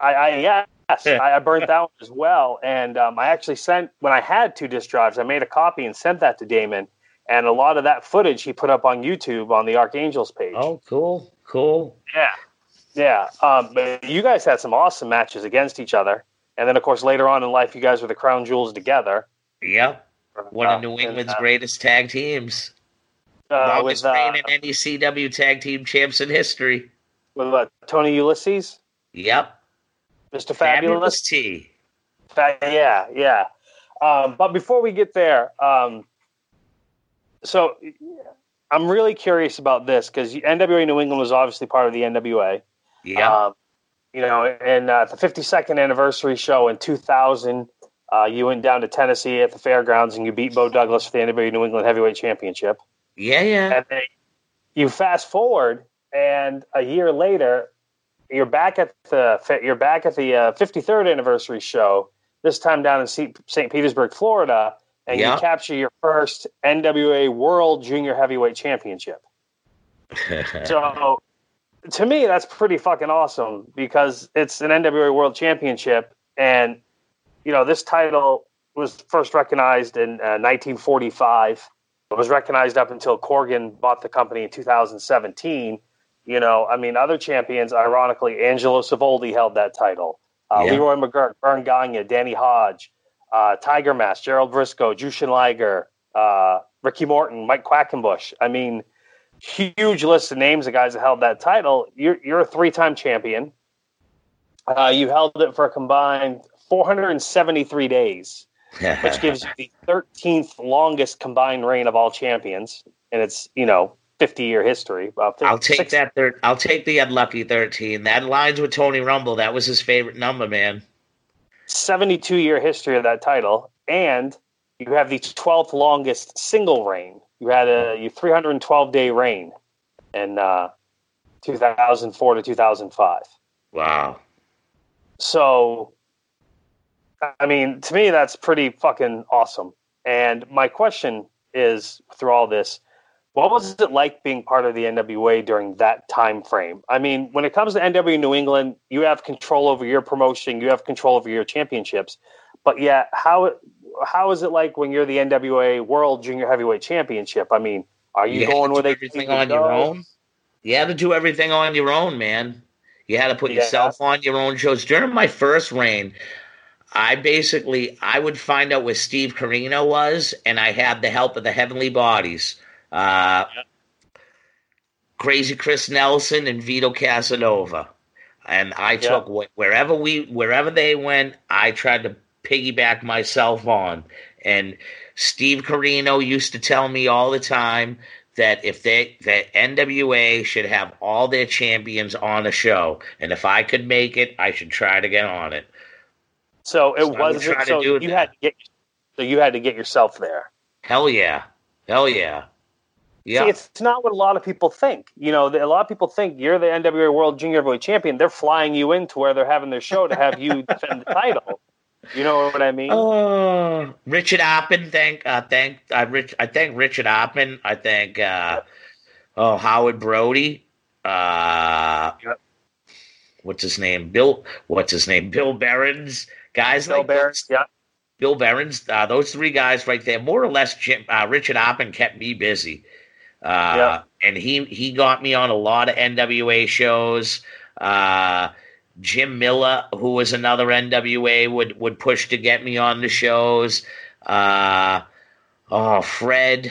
I, I yes, I, I burnt [laughs] that one as well. And um, I actually sent when I had two disk drives, I made a copy and sent that to Damon. And a lot of that footage he put up on YouTube on the Archangels page. Oh, cool, cool. yeah, yeah. Um, but you guys had some awesome matches against each other. And then, of course, later on in life, you guys were the Crown Jewels together. Yep, one Uh, of New and, England's uh, greatest tag teams. Uh, Longest with, uh, reigning NECW tag team champs in history. with uh, Tony Ulysses, Yep, Mr. fabulous Fabulous. T. Fa- yeah, yeah. Um, but before we get there, um, so I'm really curious about this because NWA New England was obviously part of the NWA. Yep, Um, you know, and uh, the 52nd anniversary show in 2000, uh, you went down to Tennessee at the fairgrounds and you beat Bo Douglas for the NWA New England Heavyweight Championship. Yeah, yeah. And then you fast forward, and a year later, you're back at the you're back at the uh, 53rd anniversary show. This time down in St. Petersburg, Florida, and Yeah. you capture your first NWA World Junior Heavyweight Championship. [laughs] So, to me, that's pretty fucking awesome because it's an NWA World Championship, and you know this title was first recognized in uh, 1945. It was recognized up until Corgan bought the company in 2017. You know, I mean, other champions, ironically, Angelo Savoldi held that title. Uh, Yeah. Leroy McGuirk, Verne Gagne, Danny Hodge, uh, Tiger Mask, Gerald Brisco, Jushin Liger, uh, Ricky Morton, Mike Quackenbush. I mean, huge list of names of guys that held that title. You're, you're a three time champion. Uh, you held it for a combined 473 days, which [laughs] gives you the 13th longest combined reign of all champions, and it's you know 50 year history. Uh, 50, I'll take 60. that. Thir- I'll take the unlucky 13. That aligns with Tony Rumble. That was his favorite number, man. 72 year history of that title, and you have the 12th longest single reign. You had a you 312 day reign in uh, 2004 to 2005. Wow. So, I mean, to me, that's pretty fucking awesome. And my question is through all this, what was it like being part of the NWA during that time frame? I mean, when it comes to NWA New England, you have control over your promotion, you have control over your championships. But yet, how how is it like when you're the NWA World Junior Heavyweight Championship? I mean, are you, you going with everything on your own? You had to do everything on your own, man. You had to put yeah. yourself on your own shows. During my first reign, I basically I would find out where Steve Corino was, and I had the help of the Heavenly Bodies, uh, Crazy Chris Nelson and Vito Casanova, and I yeah. took wherever we wherever they went. I tried to piggyback myself on, and Steve Corino used to tell me all the time that if they that NWA should have all their champions on a show, and if I could make it, I should try to get on it. So it so wasn't. So you that. had to get. So you had to get yourself there. Hell yeah! Hell yeah! Yeah. See, it's not what a lot of people think. You know, a lot of people think you're the NWA World Junior Heavyweight Champion. They're flying you into where they're having their show to have you [laughs] defend the title. You know what I mean? Oh, Richard Oppen. Thank, uh, thank, uh, Rich. I thank Richard Oppen. I thank, uh, oh, Howard Brody. Uh, yep. what's his name? Bill. What's his name? Bill Behrens. Guys Bill like Behrens. Yeah. Bill Behrens. Uh, those three guys right there, more or less. Jim, uh, Richard Oppen kept me busy. Uh, yeah. and he he got me on a lot of NWA shows. Uh, Jim Miller, who was another NWA, would would push to get me on the shows. Uh, oh, Fred.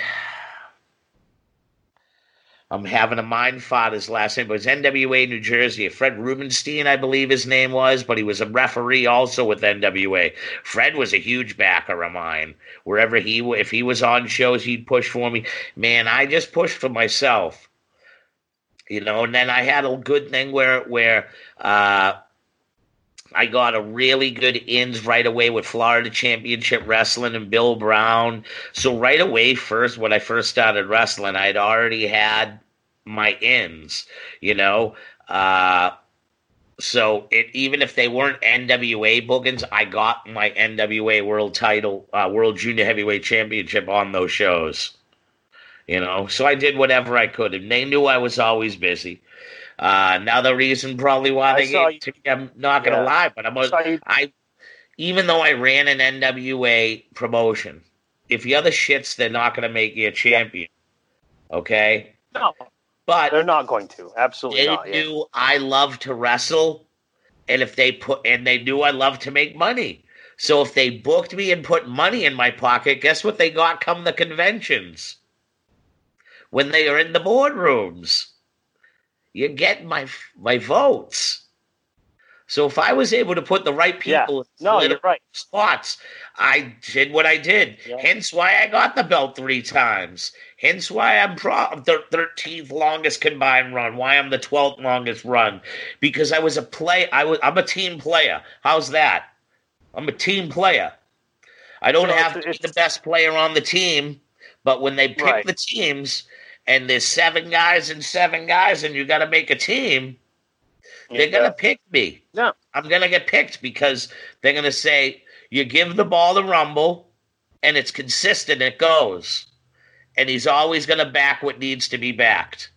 I'm having a mind fart his last name, but it was NWA New Jersey. Fred Rubenstein, I believe his name was, but he was a referee also with NWA. Fred was a huge backer of mine. Wherever he, if he was on shows, he'd push for me. Man, I just pushed for myself you know. And then I had a good thing where where uh, I got a really good ins right away with Florida Championship Wrestling and Bill Brown. So right away, first when I first started wrestling, I'd already had my ins, you know. Uh, so it even if they weren't NWA bookings, I got my NWA World Title, uh, World Junior Heavyweight Championship on those shows you know. So I did whatever I could, and they knew I was always busy. Uh, another reason probably why they gave to me, I'm not gonna yeah. lie, but I'm a, I even though I ran an NWA promotion, if you're the shits, they're not gonna make you a champion. Okay? No. But they're not going to. Absolutely they not. knew yeah. I love to wrestle, and if they put and they knew I love to make money. So if they booked me and put money in my pocket, guess what they got come the conventions? when they are in the boardrooms. You get my my votes. So if I was able to put the right people yeah. no, in the right. spots, I did what I did. Yeah. Hence why I got the belt three times. Hence why I'm pro- the 13th longest combined run. Why I'm the 12th longest run because I was a play. I was. I'm a team player. How's that? I'm a team player. I don't so have to be the best player on the team, but when they pick right. the teams, and there's seven guys and seven guys, and you got to make a team, they're yeah. gonna pick me. Yeah, I'm gonna get picked because they're gonna say you give the ball to Rumble, and it's consistent. It goes, and he's always gonna back what needs to be backed.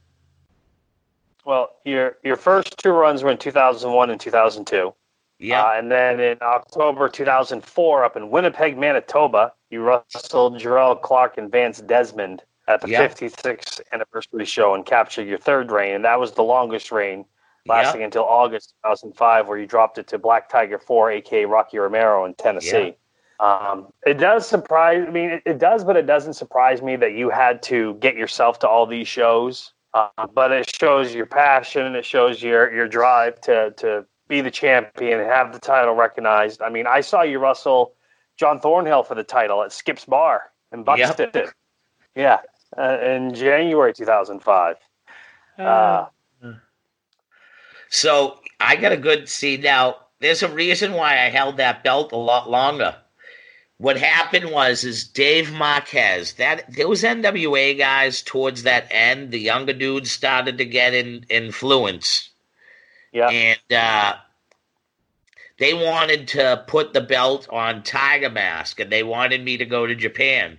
Well, your your first two runs were in 2001 and 2002. Yeah, uh, and then in October 2004, up in Winnipeg, Manitoba, you wrestled Jerrelle Clark and Vance Desmond at the yep. 56th anniversary show and capture your third reign, and that was the longest reign, lasting until August 2005, where you dropped it to Black Tiger 4, aka Rocky Romero in Tennessee. Um, it does surprise. I mean, it, it, does, but it doesn't surprise me that you had to get yourself to all these shows. Uh, but it shows your passion and it shows your your drive to to be the champion and have the title recognized. I mean, I saw you wrestle John Thornhill for the title at Skip's Bar in Buxton. Yep. Yeah, uh, in January 2005. Uh, uh, so I got a good see now. There's a reason why I held that belt a lot longer. What happened was is Dave Marquez that those NWA guys towards that end, the younger dudes started to get in influence. Yeah, and uh, they wanted to put the belt on Tiger Mask, and they wanted me to go to Japan.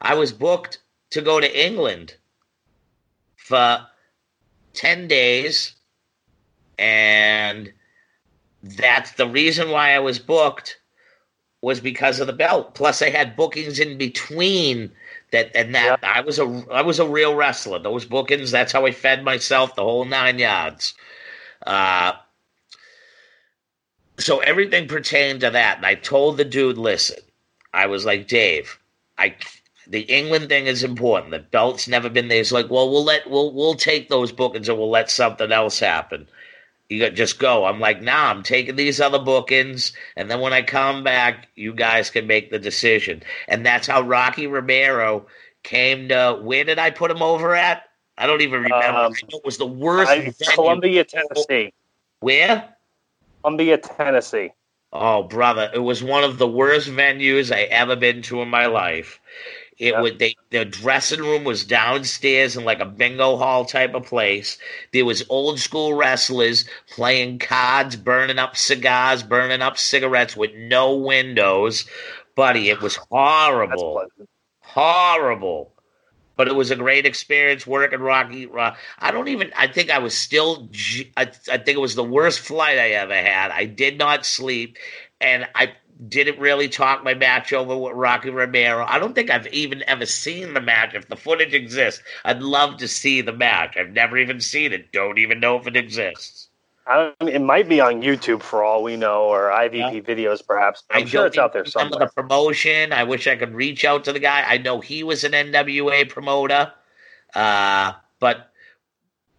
I was booked to go to England for 10 days. And that's the reason why I was booked was because of the belt. Plus, I had bookings in between that, and that I was a I was a real wrestler. Those bookings, that's how I fed myself the whole nine yards. Uh, so everything pertained to that, and I told the dude, listen, I was like, Dave, I the England thing is important. The belt's never been there. It's like, well, we'll let we'll we'll take those bookings and we'll let something else happen. You got just go. I'm like, nah, I'm taking these other bookings, and then when I come back, you guys can make the decision. And that's how Rocky Romero came to. Where did I put him over at? I don't even remember. Um, it was the worst. I, Columbia, Tennessee. Where? Columbia, Tennessee. Oh, brother, it was one of the worst venues I ever been to in my life. It yep. would they the dressing room was downstairs in like a bingo hall type of place. There was old school wrestlers playing cards, burning up cigars, burning up cigarettes with no windows. Buddy, it was [sighs] horrible. Horrible. But it was a great experience working Rocky. Rock. I don't even. I think I was still. I, I think it was the worst flight I ever had. I did not sleep, and I didn't really talk my match over with Rocky Romero. I don't think I've even ever seen the match. If the footage exists, I'd love to see the match. I've never even seen it. Don't even know if it exists. I mean, it might be on YouTube for all we know, or IVP yeah. videos, perhaps. I'm I sure it's out there somewhere. The promotion. I wish I could reach out to the guy. I know he was an NWA promoter, uh, but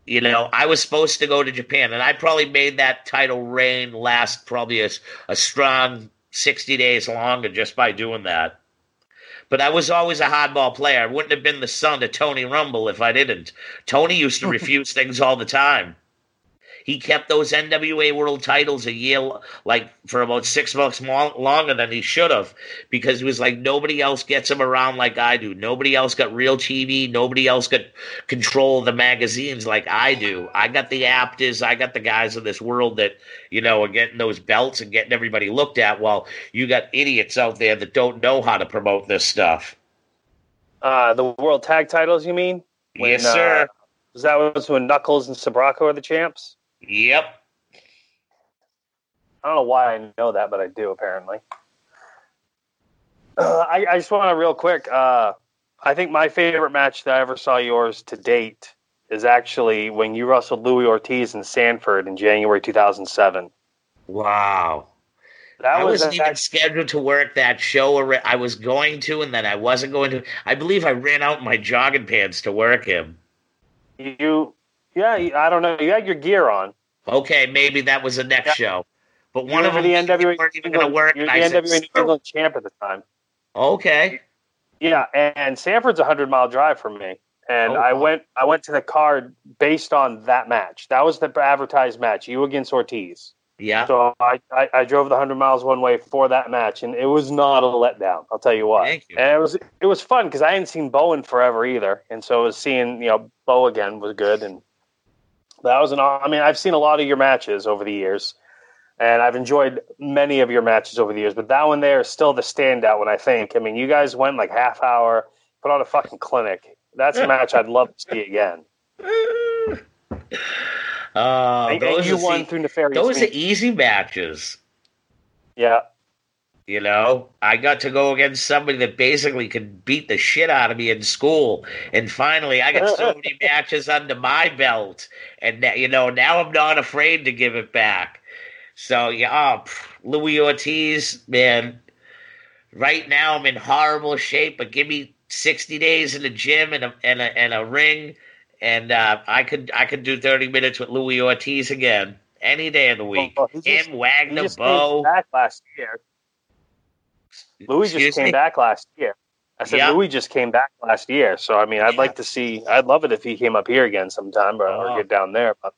you know, I was supposed to go to Japan, and I probably made that title reign last probably a, a strong 60 days longer just by doing that. But I was always a hardball player. I wouldn't have been the son of Tony Rumble if I didn't. Tony used to [laughs] refuse things all the time. He kept those NWA World Titles a year, like for about six months more, longer than he should have, because he was like nobody else gets him around like I do. Nobody else got real TV. Nobody else got control of the magazines like I do. I got the Apters. I got the guys of this world that you know are getting those belts and getting everybody looked at. While you got idiots out there that don't know how to promote this stuff. Uh, the world tag titles, you mean? When, yes, sir. Uh, was that was when Knuckles and Sabraco are the champs? Yep. I don't know why I know that, but I do apparently. Uh, I, I, just want to real quick. Uh, I think my favorite match that I ever saw yours to date is actually when you wrestled Louis Ortiz in Sanford in January 2007. Wow. That I was wasn't even scheduled to work that show. I was going to, and then I wasn't going to. I believe I ran out in my jogging pants to work him. You yeah, I don't know. You had your gear on. Okay, maybe that was the next yeah. show. But one of them the NWA weren't even going to work. You're the NWA said, New England champ at the time. Okay. Yeah, and Sanford's a hundred mile drive from me, and oh, I went. I went to the card based on that match. That was the advertised match. You against Ortiz. Yeah. So I, I, I drove the hundred miles one way for that match, and it was not a letdown. I'll tell you what. Thank you. And it was it was fun because I hadn't seen Bowen forever either, and so was seeing you know Bo again was good, and that was an. I mean, I've seen a lot of your matches over the years, and I've enjoyed many of your matches over the years. But that one there is still the standout when I think. I mean, you guys went like half hour, put on a fucking clinic. That's a match I'd love to see again. [sighs] Uh, and, those and you won through nefarious. Those means. are easy matches. Yeah. You know, I got to go against somebody that basically could beat the shit out of me in school, and finally, I got so many [laughs] matches under my belt, and you know, now I'm not afraid to give it back. So yeah, oh, Louis Ortiz, man. Right now, I'm in horrible shape, but give me 60 days in the gym and a and a, and a ring, and uh, I could I could do 30 minutes with Louis Ortiz again. Any day of the week. Just- Him, He Wagner, Bo. back last year. Louis Excuse just came me? back last year. I said Yeah. Louis just came back last year, so I mean, I'd Yeah. like to see. I'd love it if he came up here again sometime, or, or Oh. get down there. But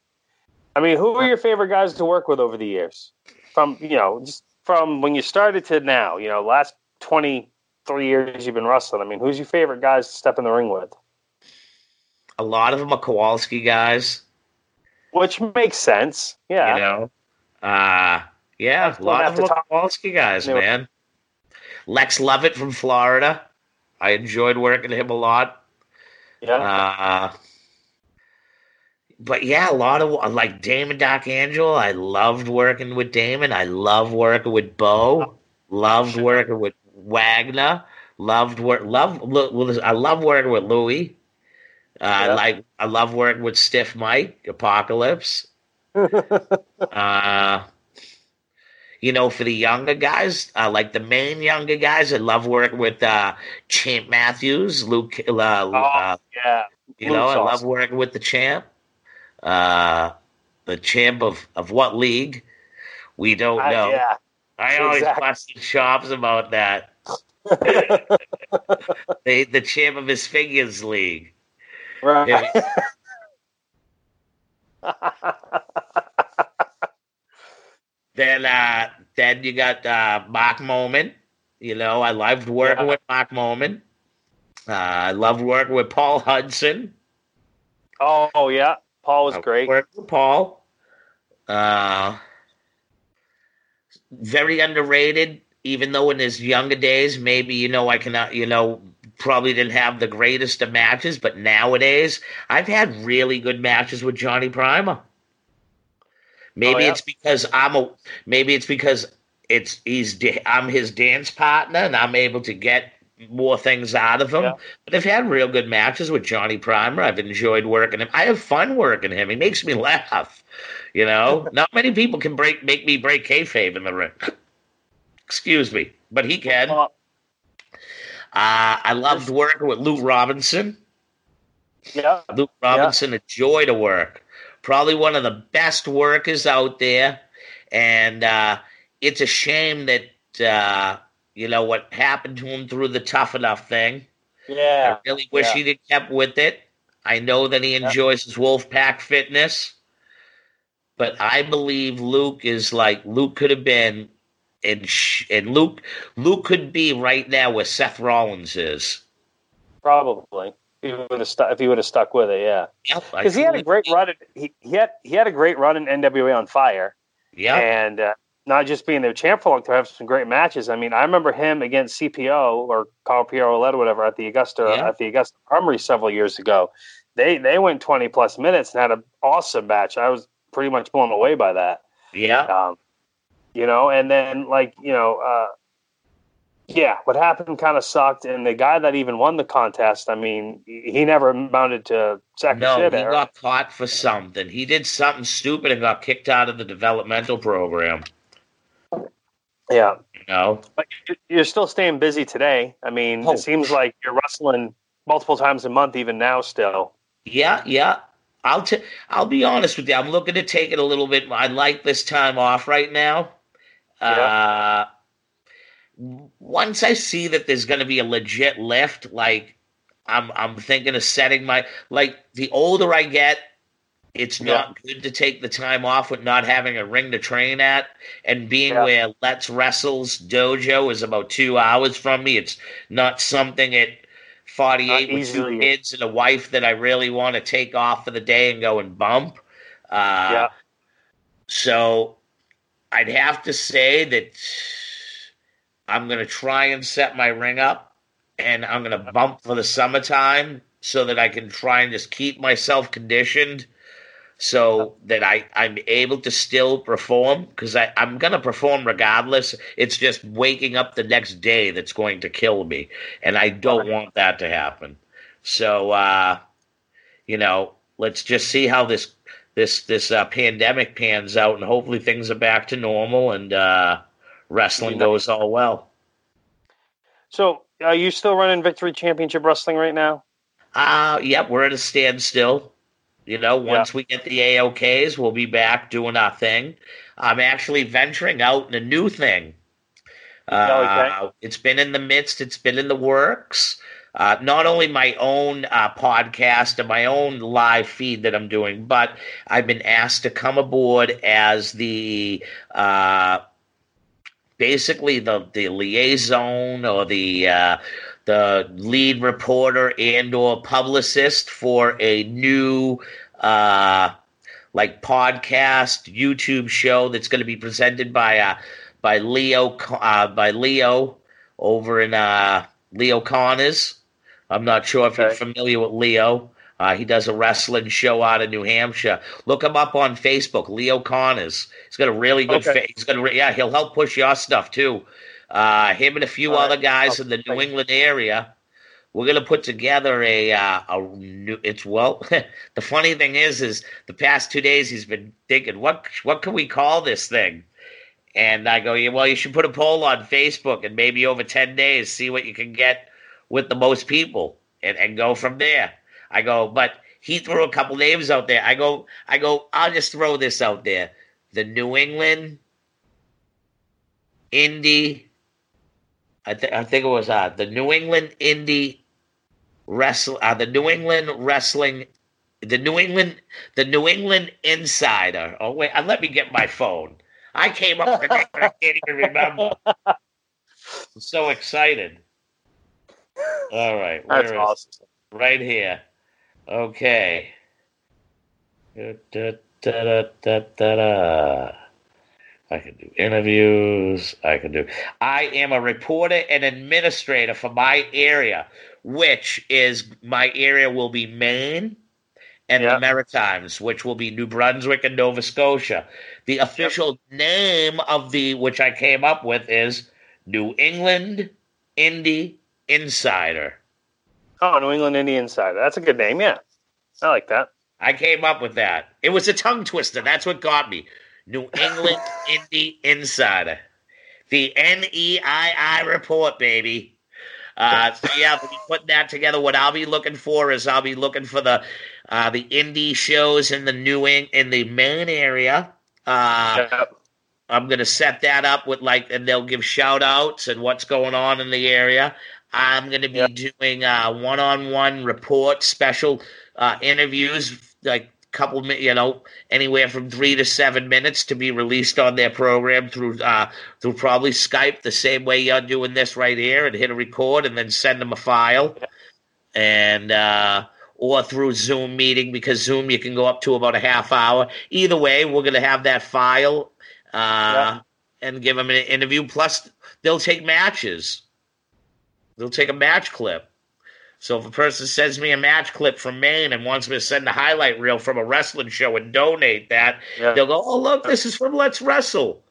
I mean, who are your favorite guys to work with over the years? From you know, just from when you started to now. You know, last twenty three years you've been wrestling. I mean, who's your favorite guys to step in the ring with? A lot of them are Kowalski guys. Which makes sense. Yeah. You know, uh, yeah, a lot of them are Kowalski guys, man. Lex Lovett from Florida. I enjoyed working with him a lot. Yeah. Uh, but yeah, a lot of like Damon Doc Angel. I loved working with Damon. I love working with Bo. Loved working with Wagner. Loved work. Love. Lo- I love working with Louis. Uh, I like. I love working with Stiff Mike Apocalypse. [laughs] Uh, you know, for the younger guys, uh, like the main younger guys, I love working with uh, Champ Matthews, Luke. Uh, uh, yeah. you know, I love working with the champ. Uh, the champ of, of what league? We don't I- know. yeah. I always exactly. bust his chops about that. [laughs] They, the champ of his figures league. Right. [laughs] [laughs] Then, uh, then you got uh, Mark Moment. You know, I loved working Yeah. with Mark Moment. Uh, I loved working with Paul Hudson. oh yeah. Paul was I great. Worked with Paul. Uh, very underrated, even though in his younger days, maybe, you know, I cannot, you know, probably didn't have the greatest of matches, but nowadays, I've had really good matches with Johnny Primer. Maybe Oh, yeah? it's because I'm a, maybe it's because it's, he's, I'm his dance partner and I'm able to get more things out of him. Yeah. But I've had real good matches with Johnny Primer. I've enjoyed working him. I have fun working him. He makes me [laughs] laugh. You know, [laughs] not many people can break make me break kayfabe in the ring. [laughs] Excuse me, but he can. Uh, I loved working with Luke Robinson. yeah. Luke Robinson, a joy to work. Probably one of the best workers out there. And uh, it's a shame that, uh, you know, what happened to him through the tough enough thing. Yeah. I really wish yeah. he'd have kept with it. I know that he enjoys his Wolfpack fitness, but I believe Luke is like Luke could have been, and sh- and Luke Luke could be right now where Seth Rollins is. Probably. If he would have stuck, if he would have stuck with it, yeah. Yep, Because he had a great run. At, he he had he had a great run in NWA on Fire, Yeah, and uh, not just being their champ for long time, have some great matches. I mean, I remember him against CPO or Carl Piero Led or whatever at the Augusta Yeah. at the Augusta Armory several years ago. They they went twenty plus minutes and had an awesome match. I was pretty much blown away by that. yeah, Um, you know, and then like you know, uh, yeah, what happened kind of sucked. And the guy that even won the contest, I mean, he never amounted to second no, shit. he got caught for something. He did something stupid and got kicked out of the developmental program. yeah, You know, but you- you're still staying busy today. I mean, Oh. it seems like you're wrestling multiple times a month, even now. Still, Yeah, yeah. I'll t- I'll be honest with you. I'm looking to take it a little bit. I like this time off right now. Uh, once I see that there's going to be a legit lift, like I'm I'm thinking of setting my like the older I get, it's Yeah. not good to take the time off with not having a ring to train at and being Yeah. where Let's Wrestle's dojo is about two hours from me. It's not something at 48 Not with two kids and a wife that I really want to take off for the day and go and bump. Uh, yeah, so I'd have to say that I'm going to try and set my ring up and I'm going to bump for the summertime so that I can try and just keep myself conditioned so that I, I'm able to still perform because I'm going to perform regardless. It's just waking up the next day that's going to kill me. And I don't want that to happen. So, uh, you know, let's just see how this this this uh, pandemic pans out, and hopefully things are back to normal and uh, wrestling Yeah. goes all well. So, are you still running Victory Championship Wrestling right now? Uh, yep, we're at a standstill. You know, once we get the AOKs, we'll be back doing our thing. I'm actually venturing out in a new thing. Uh, Okay. It's been in the midst, it's been in the works. Uh, not only my own uh, podcast and my own live feed that I'm doing, but I've been asked to come aboard as the uh, basically the, the liaison or the uh, the lead reporter and or publicist for a new uh, like podcast YouTube show that's going to be presented by uh, by Leo uh, by Leo over in uh, Leo Connors. I'm not sure if you're familiar with Leo. Uh, he does a wrestling show out of New Hampshire. Look him up on Facebook, Leo Connors. He's got a really good. Okay. Fa- he's got a re- yeah. He'll help push your stuff too. Uh, him and a few All right. other guys Oh, in the New England area. We're gonna put together a uh, a new. It's well. [laughs] the funny thing is, is the past two days he's been thinking, what what can we call this thing? And I go, yeah, well, you should put a poll on Facebook and maybe over 10 days see what you can get with the most people and, and go from there. I go, but he threw a couple names out there. I go, I go, I'll just throw this out there. The New England Indie, I, th- I think it was uh, the New England Indie Wrestle, uh, the New England Wrestling, the New England, the New England Insider. Oh wait, uh, let me get my phone. I came up with a name and I can't even remember. I'm so excited. All right, where That's is- awesome. right here. Okay. Da, da, da, da, da, da. I can do interviews. I can do. I am a reporter and administrator for my area, which is my area will be Maine and Yeah. the Maritimes, which will be New Brunswick and Nova Scotia. The official name of the which I came up with is New England Indie Insider. Oh, New England Indian Insider. That's a good name. Yeah, I like that. I came up with that. It was a tongue twister. That's what got me. New [laughs] England Indie Insider. The NEII report, baby. Uh, so yeah, we'll be putting that together. What I'll be looking for is I'll be looking for the uh, the indie shows in the New Eng- in the Maine area. Uh, Yep. I'm gonna set that up with like, and they'll give shout outs and what's going on in the area. I'm gonna be Yeah. doing uh, one-on-one reports, special uh, interviews, like couple, you know, anywhere from three to seven minutes to be released on their program through uh, through probably Skype, the same way you're doing this right here, and hit a record and then send them a file, and uh, or through Zoom meeting because Zoom you can go up to about a half hour. Either way, we're gonna have that file uh, and give them an interview. Plus, they'll take matches. They'll take a match clip. So if a person sends me a match clip from Maine and wants me to send a highlight reel from a wrestling show and donate that, Yeah. they'll go, "Oh, look, this is from Let's Wrestle,"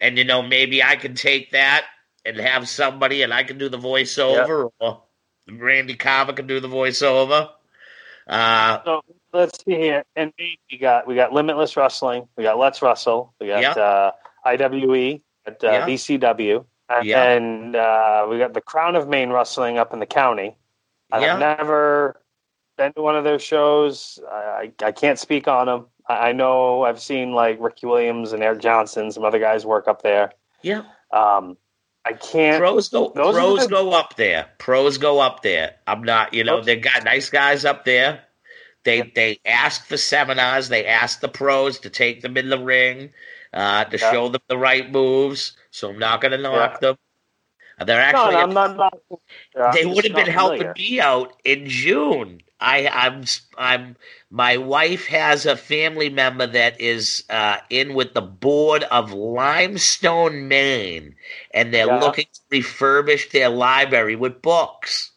and you know maybe I can take that and have somebody, and I can do the voiceover, or Randy Carver can do the voiceover. Uh, So let's see here. And we got we got Limitless Wrestling. We got Let's Wrestle. We got Yeah. uh, IWE. At, uh, Yeah. BCW. And, Yeah. uh, we got the Crown of Maine Wrestling up in the county. Yeah. I've never been to one of their shows. I, I, I can't speak on them. I, I know I've seen like Ricky Williams and Eric Johnson, some other guys work up there. yeah, Um, I can't. pros go those pros the- go up there. Pros go up there. I'm not, you know, Those- they got nice guys up there. They they ask for seminars. They ask the pros to take them in the ring, uh, to Yeah. show them the right moves. So I'm not going to knock them. They're actually no, I'm not. uh, they would have been helping familiar. me out in June. I, I'm, I'm, my wife has a family member that is uh, in with the board of Limestone, Maine, and they're Yeah. looking to refurbish their library with books,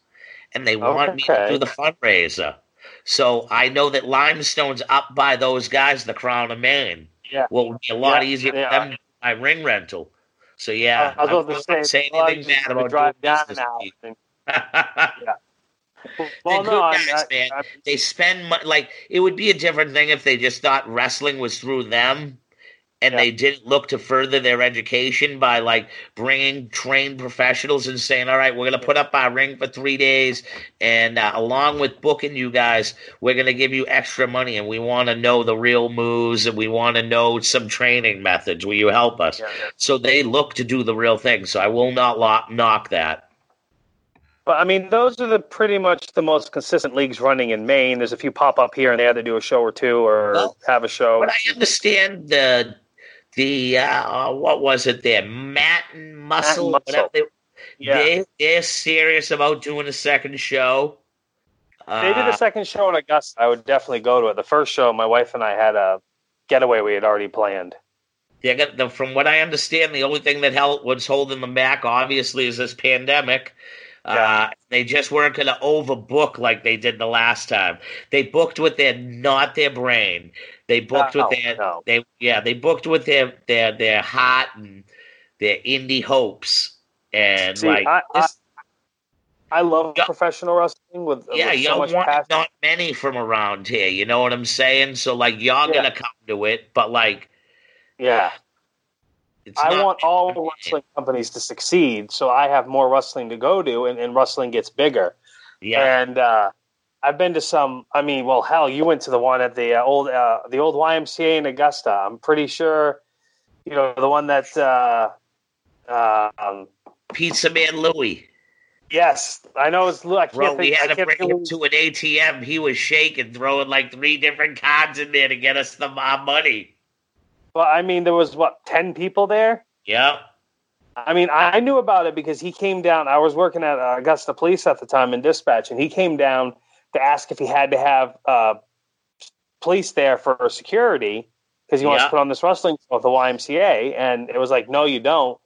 and they want me to do the fundraiser. So I know that Limestone's up by those guys, the Crown of Maine. Yeah. Well, it would be a lot Yeah, easier for them to ring rental. So yeah, I was I'm to say, say anything bad about drive down now. and- [laughs] Well, no, guys, I- man. I- they spend mo- like it would be a different thing if they just thought wrestling was through them and Yeah. they didn't look to further their education by like bringing trained professionals and saying, "All right, we're going to put up our ring for three days, and uh, along with booking you guys, we're going to give you extra money, and we want to know the real moves, and we want to know some training methods. Will you help us?" Yeah. So they look to do the real thing. So I will not lock, knock that. But I mean, those are the pretty much the most consistent leagues running in Maine. There's a few pop up here and there that do a show or two or Well, have a show. But I understand the the uh, what was it there, Matt and Muscle. Muscle. whatever they- yeah, They they're serious about doing a second show. Uh, they did a second show in Augusta. I would definitely go to it. The first show, my wife and I had a getaway we had already planned. the, from what I understand, the only thing that held was holding them back, obviously, is this pandemic. Uh, they just weren't going to overbook like they did the last time. They booked with their not their brain. They booked No, with their no. they yeah they booked with their their their heart and their indie hopes and See, like I, I, this- I love Yeah. professional wrestling with, yeah, with so much want passion. not many from around here. You know what I'm saying? So like y'all Yeah. gonna come to it, but like yeah, it's I want all the wrestling companies to succeed, so I have more wrestling to go to, and, and wrestling gets bigger. Yeah, And uh, I've been to some. I mean, well, hell, you went to the one at the uh, old uh, the old YMCA in Augusta. I'm pretty sure, you know, the one that. Uh, uh, um, Pizza Man Louie. yes, I know. It's. I can't Bro, think. we I had to can't bring him to an ATM. He was shaking, throwing like three different cards in there to get us the our money. Well, I mean, there was what ten people there. Yeah, I mean, I knew about it because he came down. I was working at uh, Augusta Police at the time in dispatch, and he came down to ask if he had to have uh, police there for security because he wants Yeah. to put on this wrestling show at the YMCA. And it was like, no, you don't.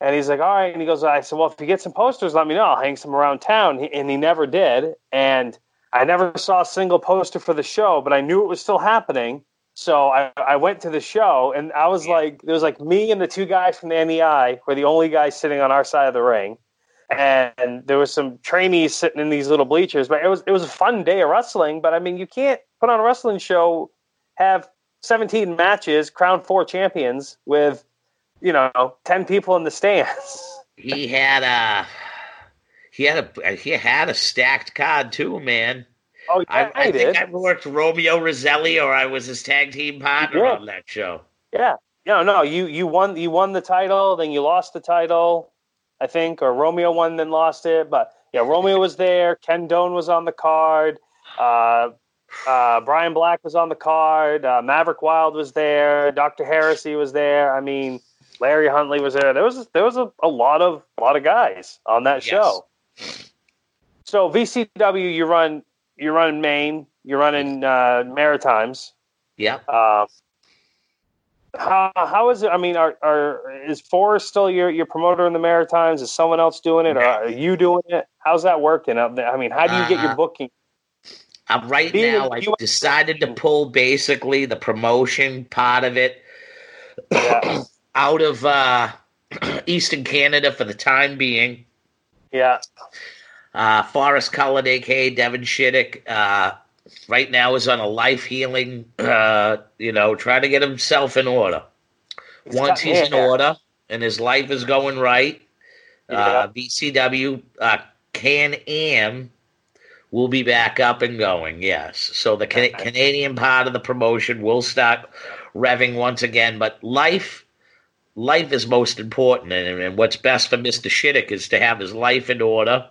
And he's like, all right. And he goes, I said, well, if you get some posters, let me know. I'll hang some around town. And he never did. And I never saw a single poster for the show, but I knew it was still happening. So I, I went to the show, and I was Yeah. like, there was like me and the two guys from the NEI were the only guys sitting on our side of the ring, and there was some trainees sitting in these little bleachers. But it was it was a fun day of wrestling. But I mean, you can't put on a wrestling show, have 17 matches, crown four champions with, you know, 10 people in the stands. he had a he had a he had a stacked card too, man. Oh, I, yeah, I I think did. I worked Romeo Roselli, or I was his tag team partner on that show. Yeah. No, no, you you won you won the title, then you lost the title, I think, or Romeo won then lost it. But yeah, Romeo was there. Ken Doan was on the card. Uh, uh, Brian Black was on the card. Uh, Maverick Wild was there. Dr. Heresy was there. I mean, Larry Huntley was there. There was there was a, a lot of a lot of guys on that Yes. show. So VCW, you run you run Maine, you run in uh, Maritimes. Yep. How how is it? I mean, are are is Forrest still your your promoter in the Maritimes? Is someone else doing it, or are you doing it? How's that working? out there? I mean, how do you get your Uh, booking? Uh, right Being now, I've US decided to pull basically the promotion part of it Yeah, [clears throat] out of uh, [clears throat] Eastern Canada for the time being. yeah, Uh, Forrest Cullen, aka Devin Shiddick, uh, right now is on a life healing, uh, you know, trying to get himself in order. He's Once he's in order and his life is going right, uh, Yeah. VCW uh, Can Am will be back up and going. Yes, so the Can- [laughs] Canadian part of the promotion will start revving once again. But life, life is most important, and, and what's best for Mister Shiddick is to have his life in order.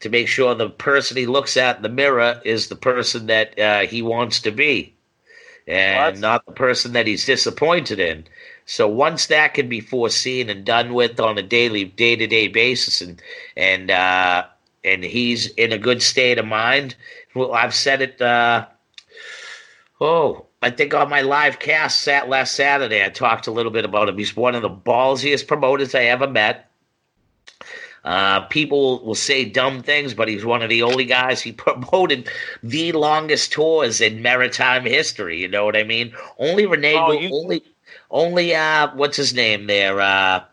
To make sure the person he looks at in the mirror is the person that uh, he wants to be, and What? not the person that he's disappointed in. So once that can be foreseen and done with on a daily, day to day basis, and and uh, and he's in a good state of mind, well, I've said it. Uh, oh, I think on my live cast sat last Saturday, I talked a little bit about him. He's one of the ballsiest promoters I ever met. Uh, people will say dumb things, but he's one of the only guys he [laughs] promoted the longest tours in maritime history. You know what I mean? Only Renee, Oh, Gu- you- only, only uh, what's his name there? Uh,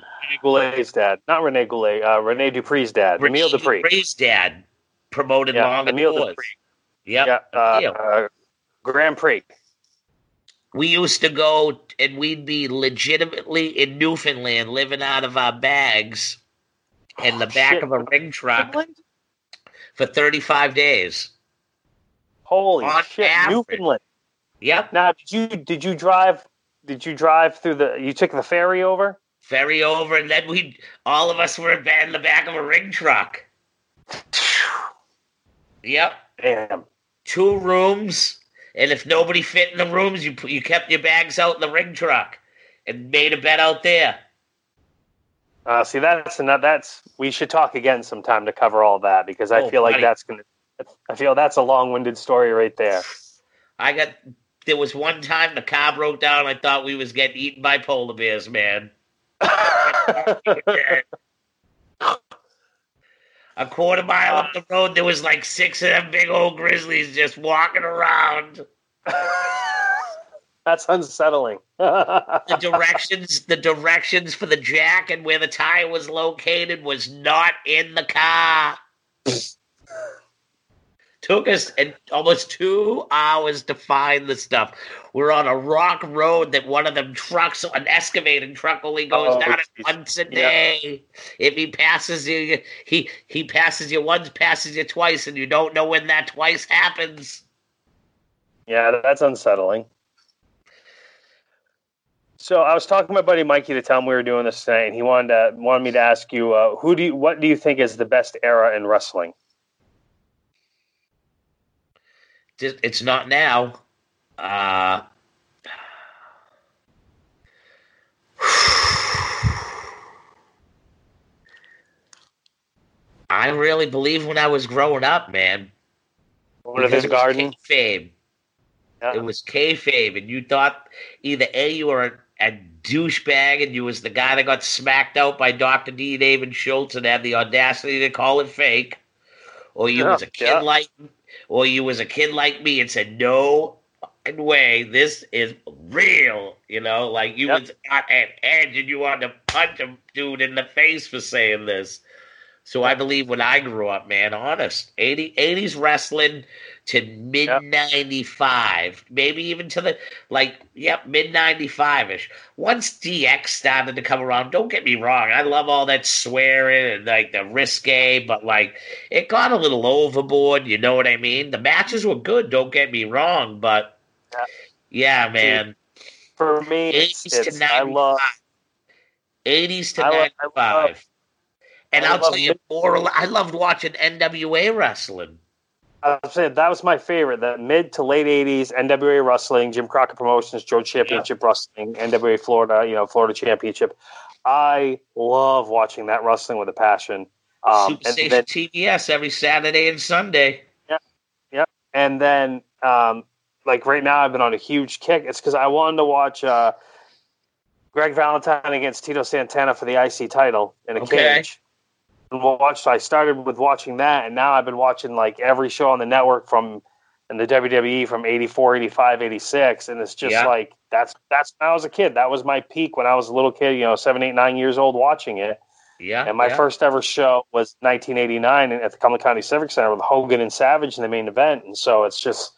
Rene Goulet's dad, not Rene Goulet, uh, Rene Dupree's dad, Emile Dupree. Dupree's dad promoted Yeah, longer Emile tours. Dupree. Yep. Yeah, uh, uh, Grand Prix. we used to go and we'd be legitimately in Newfoundland living out of our bags in the Oh, back shit. of a ring truck for 35 days. Holy On shit, average. Newfoundland. Yep. Now, did you did you drive? Did you drive through the? You took the ferry over? Ferry over, and then we all of us were in the back of a ring truck. Yep. Damn. Two rooms, and if nobody fit in the rooms, you you kept your bags out in the ring truck and made a bed out there. Uh, see, that's and that's we should talk again sometime to cover all that because I Oh, feel like buddy. that's gonna. I feel that's a long-winded story right there. I got there was one time the car broke down. I thought we was getting eaten by polar bears, man. [laughs] A quarter mile up the road, there was like six of them big old grizzlies just walking around. [laughs] that's unsettling. [laughs] The directions, the directions for the jack and where the tire was located was not in the car. Took us almost two hours to find the stuff. We're on a rock road that one of them trucks, an excavating truck, only goes Oh, down geez. once a Yeah. day. If he passes you, he he passes you once, passes you twice, and you don't know when that twice happens. yeah, that's unsettling. So I was talking to my buddy Mikey to tell him we were doing this tonight, and he wanted to, wanted me to ask you, uh, who do you, what do you think is the best era in wrestling? It's not now. Uh, [sighs] I really believe when I was growing up, man. One of his it was garden. Kayfabe. Yeah. It was kayfabe, and you thought either a you were a, douchebag and you was the guy that got smacked out by Doctor D. David Schultz and had the audacity to call it fake, or you Yeah, was a kid yeah. like, or you was a kid like me and said no way, this is real. You know, like you Yep. was at an edge and you wanted to punch a dude in the face for saying this. So I believe when I grew up, man, honest, 80, 80s wrestling to mid 95, maybe even to the, like, yep, mid 95 ish. Once DX started to come around, don't get me wrong, I love all that swearing and like the risque, but like, it got a little overboard, you know what I mean? The matches were good, don't get me wrong, but Yeah. yeah, man, For me, it's, 80s to it's I love 80s to I 95. love- and I I'll tell you more. I loved watching NWA wrestling. I said that was my favorite. The mid to late '80s NWA wrestling, Jim Crockett Promotions, Joe Championship Wrestling, NWA Florida, you know Florida Championship. I love watching that wrestling with a passion. Um, and Superstation then, TBS every Saturday and Sunday. Yeah, yeah. And then um, like right now, I've been on a huge kick. It's because I wanted to watch uh, Greg Valentine against Tito Santana for the IC title in a Okay. cage. And watch. So I started with watching that, and now I've been watching like every show on the network from and the WWE from 84, 85, 86. And it's just Yeah. like that's that's when I was a kid. That was my peak when I was a little kid, you know, seven, eight, nine years old watching it. Yeah. And my yeah. first ever show was 1989 at the Cumberland County Civic Center with Hogan and Savage in the main event. And so it's just,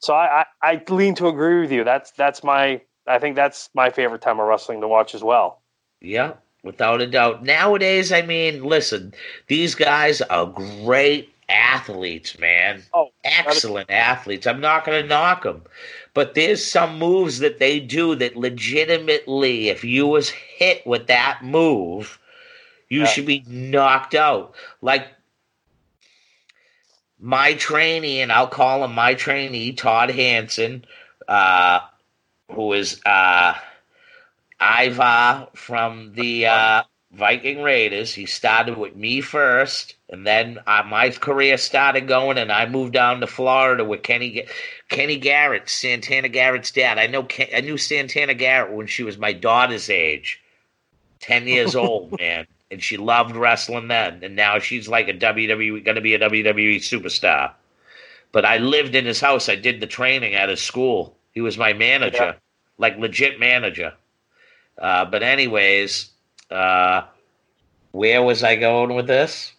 so I, I, I lean to agree with you. That's that's my, I think that's my favorite time of wrestling to watch as well. Yeah, without a doubt. Nowadays, I mean, listen, these guys are great athletes, man. Oh, excellent athletes. I'm not going to knock them, but there's some moves that they do that legitimately, if you was hit with that move, you Yeah. should be knocked out. Like my trainee, and I'll call him my trainee, Todd Hanson, uh, who is uh, Ivar from the [laughs] uh, Viking Raiders. He started with me first, and then uh, my career started going, and I moved down to Florida with Kenny Kenny Garrett, Santana Garrett's dad. I know Ken, I knew Santana Garrett when she was my daughter's age, ten [laughs] years old, man, and she loved wrestling then, and now she's like a WWE, going to be a WWE superstar. But I lived in his house. I did the training at his school. He was my manager, Yeah. like legit manager. Uh, but anyways, uh, where was I going with this?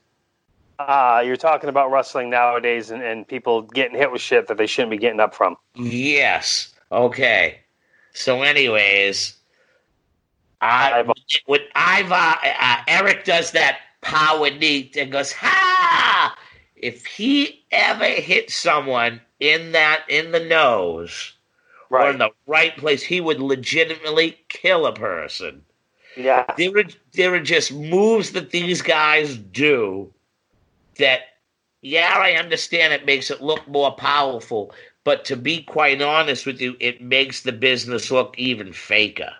Uh, you're talking about wrestling nowadays and, and people getting hit with shit that they shouldn't be getting up from. Yes. Okay. So, anyways, I Ivar. when Ivar uh, Eric does that power knee and goes ha. If he ever hit someone in that in the nose or in the right place, he would legitimately kill a person. Yeah. There are there are just moves that these guys do that yeah, I understand it makes it look more powerful, but to be quite honest with you, it makes the business look even faker.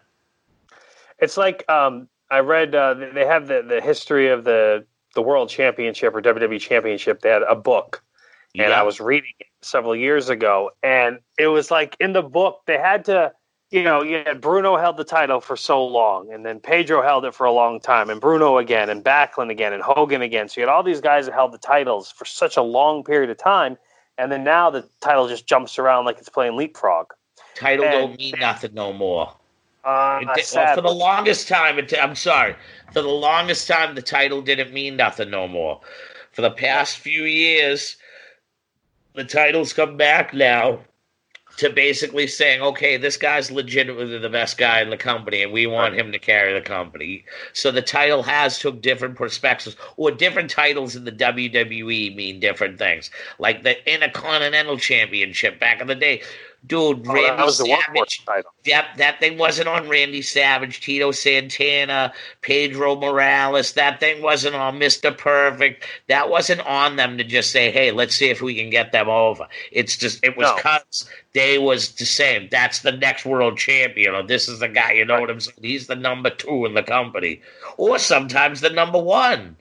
It's like um, I read uh, they have the, the history of the the World Championship or WWE Championship. They had a book, and Yeah. I was reading it several years ago, and it was like in the book they had to, you know, you had Bruno held the title for so long, and then Pedro held it for a long time, and Bruno again, and Backlund again, and Hogan again. So you had all these guys that held the titles for such a long period of time, and then now the title just jumps around like it's playing leapfrog. Title and- don't mean nothing no more. Uh, It well, for the longest time, it, I'm sorry. For the longest time, the title didn't mean nothing no more. For the past few years, the titles come back now to basically saying, okay, this guy's legitimately the best guy in the company, and we want him to carry the company. So the title has took different perspectives, or different titles in the WWE mean different things. Like the Intercontinental Championship back in the day, dude. Oh, Randy that was Savage. title. That that thing wasn't on Randy Savage, Tito Santana, Pedro Morales. That thing wasn't on Mr. Perfect. That wasn't on them to just say, "Hey, let's see if we can get them over." It's just it was No. cuts. They was the same. That's the next world champion, or this is the guy. You know what I'm saying? He's the number two in the company, or sometimes the number one.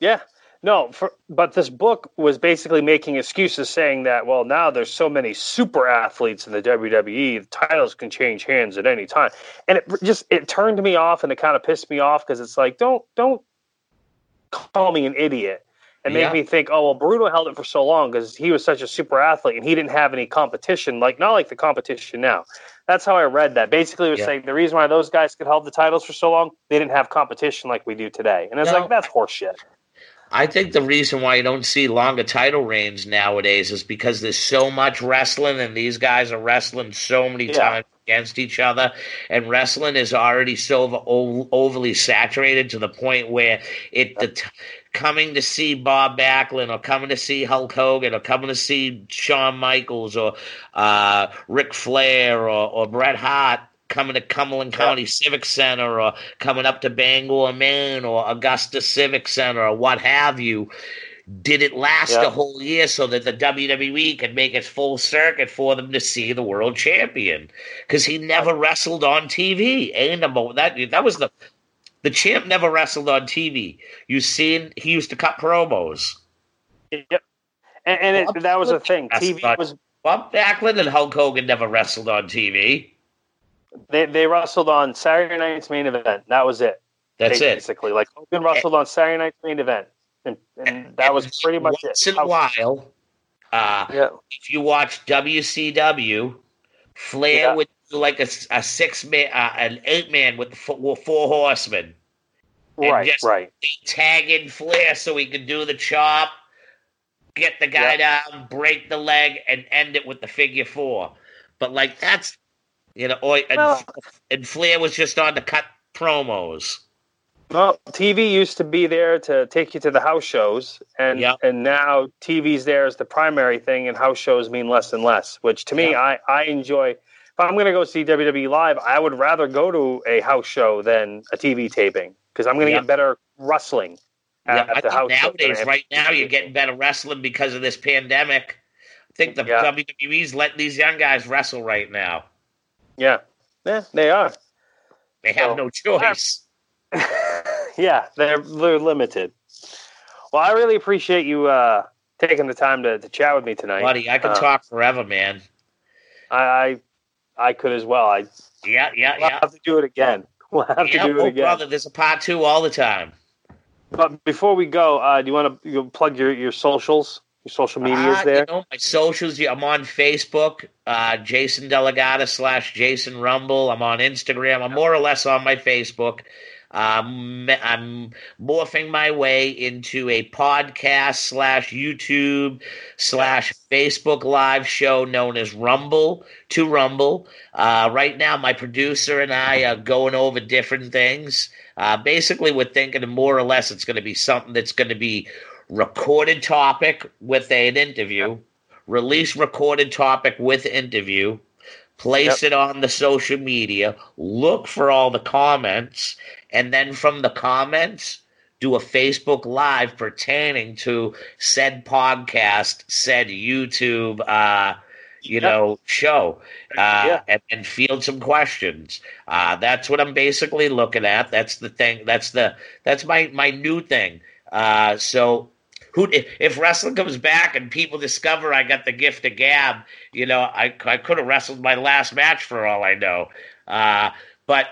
Yeah. No, for, but this book was basically making excuses saying that, well, now there's so many super athletes in the WWE, the titles can change hands at any time. And it just it turned me off and it kind of pissed me off because it's like, don't don't call me an idiot and make me think, oh, well, Bruno held it for so long because he was such a super athlete and he didn't have any competition, like not like the competition now. That's how I read that. Basically, it was Yeah. saying the reason why those guys could hold the titles for so long, they didn't have competition like we do today. And it's No. like, that's horseshit. I think the reason why you don't see longer title reigns nowadays is because there's so much wrestling, and these guys are wrestling so many Yeah. times against each other, and wrestling is already so o- overly saturated to the point where it the t- coming to see Bob Backlund or coming to see Hulk Hogan or coming to see Shawn Michaels or uh, Ric Flair or, or Bret Hart coming to Cumberland County Civic Center or coming up to Bangor, Maine or Augusta Civic Center or what have you. Did it last Yeah. a whole year so that the WWE could make its full circuit for them to see the world champion? Because he never wrestled on TV. Ain't number that that was the the champ never wrestled on TV. You seen he used to cut promos. Yep. And, and it, that was the thing. TV was Bob Backlund and Hulk Hogan never wrestled on TV. They, they wrestled on Saturday night's main event. That was it. That's it. basically. Like Hogan wrestled on Saturday night's main event, and, and that was pretty much once it. in a while. Uh, Yeah. if you watch WCW, Flair Yeah. would do like a, a six man, uh, an eight man with four, four horsemen. And Right. Right. Tag in Flair so he could do the chop, get the guy down, break the leg, and end it with the figure four. But like that's you know, or, and, Well- and Flair was just on to cut promos. Well, TV used to be there to take you to the house shows, and Yeah. and now TV's there as the primary thing, and house shows mean less and less. Which to me, Yeah. I I enjoy. If I'm going to go see WWE live, I would rather go to a house show than a TV taping because I'm going to Yeah. get better wrestling at, at the house. nowadays, right now, you're getting better wrestling because of this pandemic. I think the. WWE's letting these young guys wrestle right now. Yeah, yeah, they are. They have So- no choice. [laughs] yeah, they're they're limited. Well, I really appreciate you uh, taking the time to, to chat with me tonight, Buddy, I can Uh, talk forever, man. I, I I could as well. I Yeah, yeah, we'll yeah. have to do it again. [laughs] We'll have yeah, to do it oh, again. brother, there's a part two all the time. But before we go, uh, do you want to you plug your, your socials, your social medias Uh, there? You know, my socials, I'm on Facebook, uh, Jason Delegata slash Jason Rumble. I'm on Instagram. I'm more or less on my Facebook. Um, I'm morphing my way into a podcast slash YouTube slash Facebook live show known as Rumble to Rumble. Uh, right now, my producer and I are going over different things. Uh, basically, we're thinking more or less it's going to be something that's going to be recorded topic with an interview, release recorded topic with interview, place yep. it on the social media, look for all the comments, and then from the comments, do a Facebook Live pertaining to said podcast, said YouTube, uh, you yep. know, show, uh, yeah. and, and, field some questions. Uh, that's what I'm basically looking at. That's the thing. That's the that's my my new thing. Uh, so who if wrestling comes back and people discover I got the gift of gab, you know, I I could have wrestled my last match for all I know. Uh, but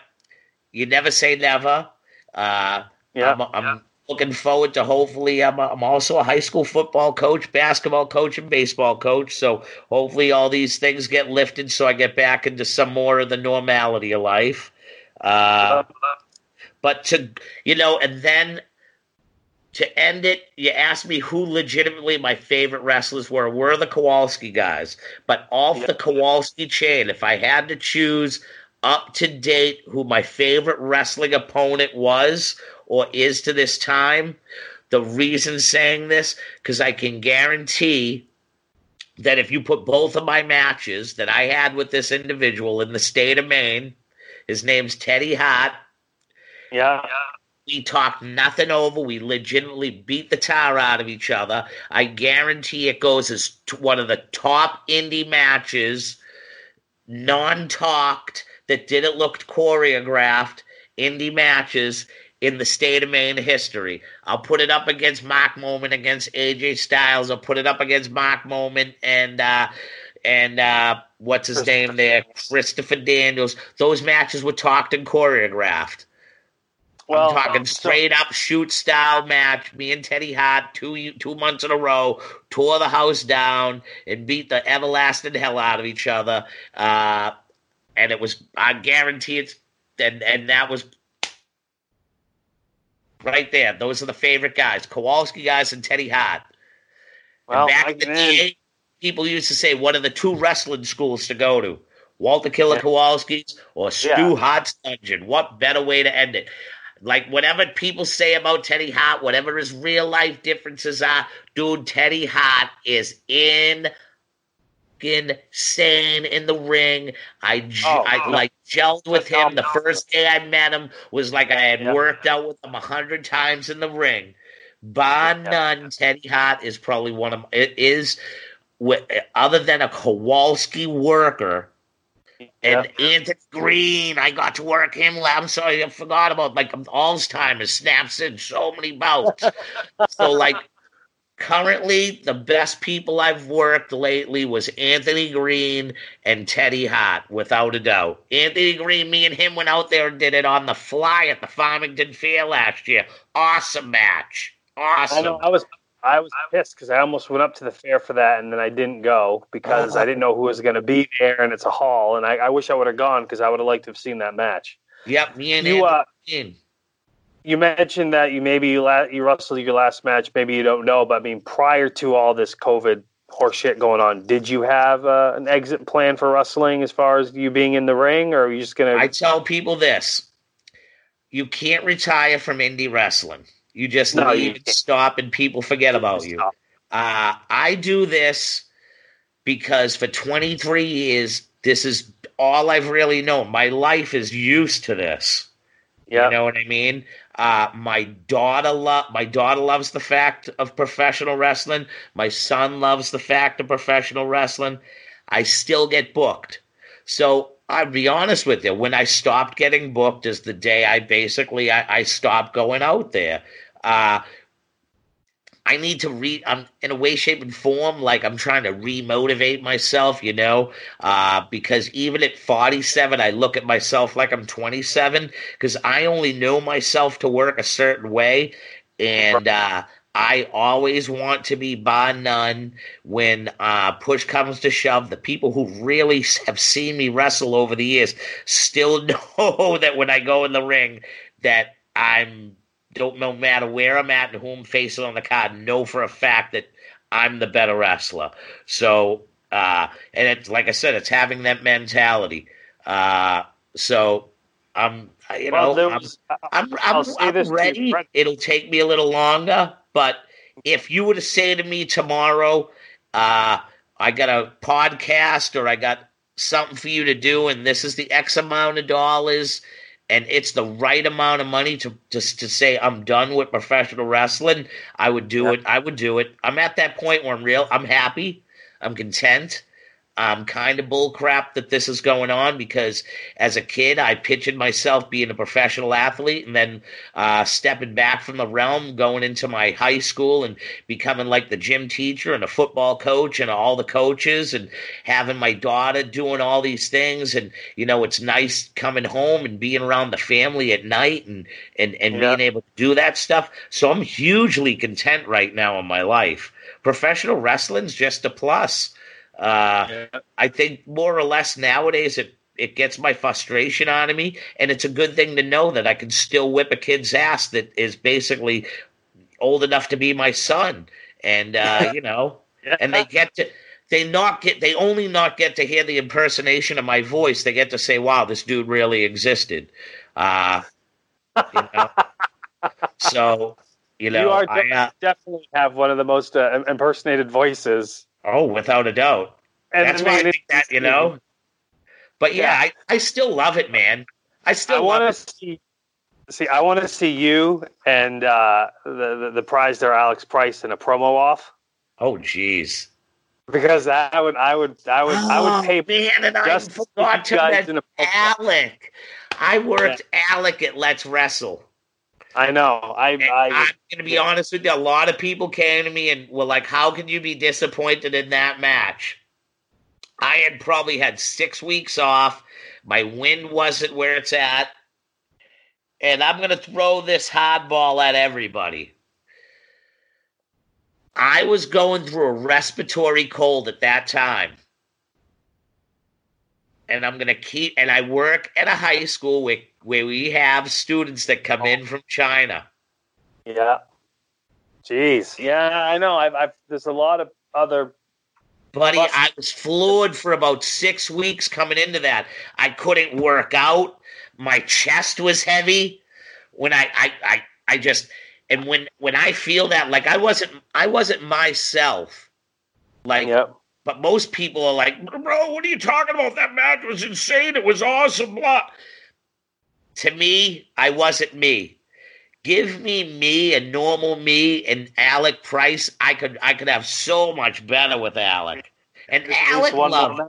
you never say never. Uh, yeah, I'm, I'm yeah. looking forward to hopefully. I'm, a, I'm also a high school football coach, basketball coach, and baseball coach. So hopefully all these things get lifted, so I get back into some more of the normality of life. Uh, but to you know, and then to end it, you asked me who legitimately my favorite wrestlers were. Were the Kowalski guys, but off yep. the Kowalski chain, if I had to choose up to date who my favorite wrestling opponent was or is to this time, the reason saying this because I can guarantee that if you put both of my matches that I had with this individual in the state of Maine, his name's Teddy Hart. Yeah. We talked nothing over. We legitimately beat the tar out of each other. I guarantee it goes as t- one of the top indie matches, non talked, that didn't look choreographed indie matches in the state of Maine history. I'll put it up against Mark Moment against AJ Styles. I'll put it up against Mark Moment and uh, and uh, what's his name there, Christopher Daniels. Those matches were talked and choreographed. Well, I'm talking straight up shoot style match. Me and Teddy Hart two two months in a row tore the house down and beat the everlasting hell out of each other. Uh, and it was I guarantee it's and and that was right there. Those are the favorite guys: Kowalski guys and Teddy Hart. Well, and back in the day, people used to say, "What are the two wrestling schools to go to?" Walter Killer yeah. Kowalski's or Stu yeah. Hart's Dungeon. What better way to end it? Like whatever people say about Teddy Hart, whatever his real life differences are, dude, Teddy Hart is in insane in the ring. I, oh, I like gelled with him. The first day I met him was like I had worked out with him a hundred times in the ring. Bar none, Teddy Hart is probably one of it is other than a Kowalski worker and yeah. Anthony Green, I got to work him. I'm sorry, I forgot about like Alzheimer's snaps in so many bouts. so like currently the best people I've worked lately was Anthony Green and Teddy Hart, without a doubt. Anthony Green, me and him went out there and did it on the fly at the Farmington Fair last year. Awesome match. Awesome. I know. I was I was pissed because I almost went up to the fair for that, and then I didn't go because I didn't know who was going to be there, and it's a hall, and I, I wish I would have gone because I would have liked to have seen that match. Yep, me and you. Uh, you mentioned that you maybe you, la- you wrestled your last match. Maybe you don't know, but I mean, prior to all this COVID horseshit going on, did you have uh, an exit plan for wrestling as far as you being in the ring, or are you just gonna? I tell people this: you can't retire from indie wrestling. You just no, and stop, and people forget about you. Uh, I do this because for 23 years, this is all I've really known. My life is used to this. Yeah, you know what I mean. Uh, my daughter love my daughter loves the fact of professional wrestling. My son loves the fact of professional wrestling. I still get booked. So I'll be honest with you. When I stopped getting booked is the day I basically I, I stopped going out there. Uh, I need to read. I'm in a way, shape, and form like I'm trying to remotivate myself, you know, uh, because even at 47, I look at myself like I'm 27 because I only know myself to work a certain way, and uh, I always want to be by none when uh, push comes to shove. The people who really have seen me wrestle over the years still [laughs] know that when I go in the ring, that I'm don't no matter where I'm at and who I'm facing on the card, know for a fact that I'm the better wrestler. So, uh, and it's like I said, it's having that mentality. Uh, so I'm, you Well, know, I'm, was- I'm, I'll I'm, I'm this ready. It'll take me a little longer, but if you were to say to me tomorrow, uh, I got a podcast or I got something for you to do, and this is the X amount of dollars, and it's the right amount of money to just to say I'm done with professional wrestling, I would do Yeah. it. I would do it. I'm at that point where I'm real. I'm happy. I'm content. I'm kind of bullcrap that this is going on because as a kid, I pictured myself being a professional athlete and then uh, stepping back from the realm, going into my high school and becoming like the gym teacher and a football coach and all the coaches and having my daughter doing all these things. And, you know, it's nice coming home and being around the family at night and, and, and Yeah. being able to do that stuff. So I'm hugely content right now in my life. Professional wrestling's just a plus. Uh, I think more or less nowadays it it gets my frustration out of me, and it's a good thing to know that I can still whip a kid's ass that is basically old enough to be my son, and uh, [laughs] you know, and they get to they not get they only not get to hear the impersonation of my voice. They get to say, "Wow, this dude really existed." Uh, you know, [laughs] so you know, you are I, uh, definitely have one of the most uh, impersonated voices. Oh, without a doubt. And That's I why I think that, you know. But yeah, I, I still love it, man. I I still want love to it. see. See, I want to see you and uh, the, the the prize there, Alex Price, in a promo off Oh, jeez. because that I would I would I would I Oh, would pay man, and I just see forgot to mention in a promo. Alec. I worked Alec at Let's Wrestle. I know. I And I I'm going to be yeah. honest with you. A lot of people came to me and were like, "How can you be disappointed in that match?" I had probably had six weeks off. My wind wasn't where it's at, and I'm going to throw this hardball at everybody. I was going through a respiratory cold at that time. And I'm going to keep, and I work at a high school where, where we have students that come oh. in from China. yeah. Jeez. Yeah, I know. I've, I've there's a lot of other. Buddy, Plus- I was floored for about six weeks coming into that. I couldn't work out. My chest was heavy. When I, I, I, I just, and when when I feel that, like I wasn't, I wasn't myself. Like, Yep. but most people are like, bro, what are you talking about? That match was insane. It was awesome. Blah. To me, I wasn't me. Give me me, a normal me, and Alec Price. I could, I could have so much better with Alec. And Alec least one more loved.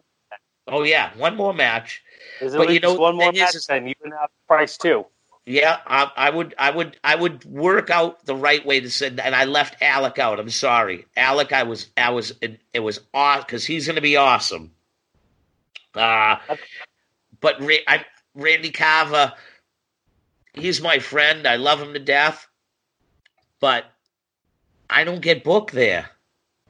Oh yeah, one more match. There's But you know, one more match. is- Then you can have Price too. Yeah, I, I would, I would, I would work out the right way to send, and I left Alec out. I'm sorry, Alec. I was, I was, it, it was awesome because he's going to be awesome. Uh, but Ra- I, Randy Carver, he's my friend. I love him to death, but I don't get booked there.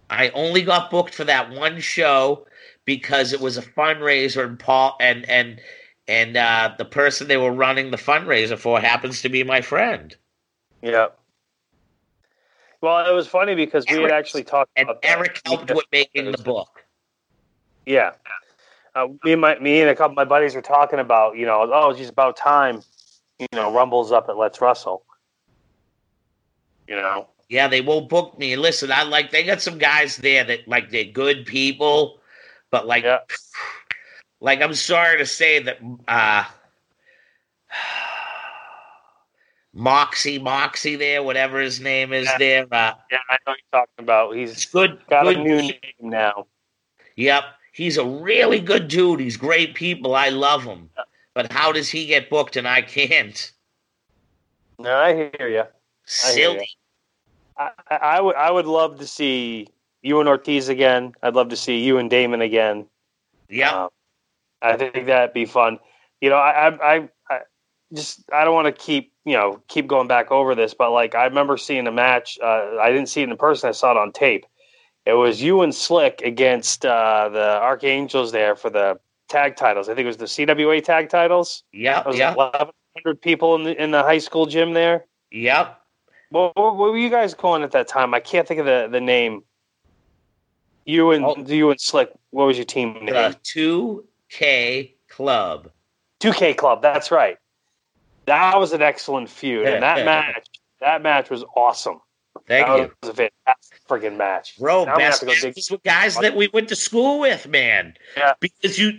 I only got booked for that one show because it was a fundraiser, and Paul and and and uh, the person they were running the fundraiser for happens to be my friend. Yep. Well, it was funny because we had actually talked And about that. Eric helped with making the book. Yeah. Uh, me and my me and a couple of my buddies were talking about, you know, oh, it's just about time, you know, Rumble's up at Let's Wrestle. You know. Yeah, they won't book me. And listen, I like they got some guys there that like they're good people, but like Yeah. [sighs] like I'm sorry to say that uh [sighs] Moxie Moxie there, whatever his name is Yeah. there. Uh Yeah, I know you're talking about. He's good got good a new name now. Yep. He's a really good dude. He's great people. I love him. But how does he get booked and I can't? No, I hear you. I hear Silly. I, I, I would I would love to see you and Ortiz again. I'd love to see you and Damon again. Yeah, Um, I think that'd be fun. You know, I, I, I, I just I don't want to keep you know keep going back over this, but like I remember seeing a match. Uh, I didn't see it in person. I saw it on tape. It was you and Slick against uh, the Archangels there for the tag titles. I think it was the CWA tag titles. Yeah, was 11 hundred people in the in the high school gym there. Yep. What, what, were you guys calling at that time? I can't think of the, the name. You and Oh. you and Slick. What was your team name? The two K Club. Two K Club. That's right. That was an excellent feud, and that match that match was awesome. Thank that you. was a fantastic friggin' match. Bro, Now best have to go dig- these were guys that we went to school with, man. Yeah. Because you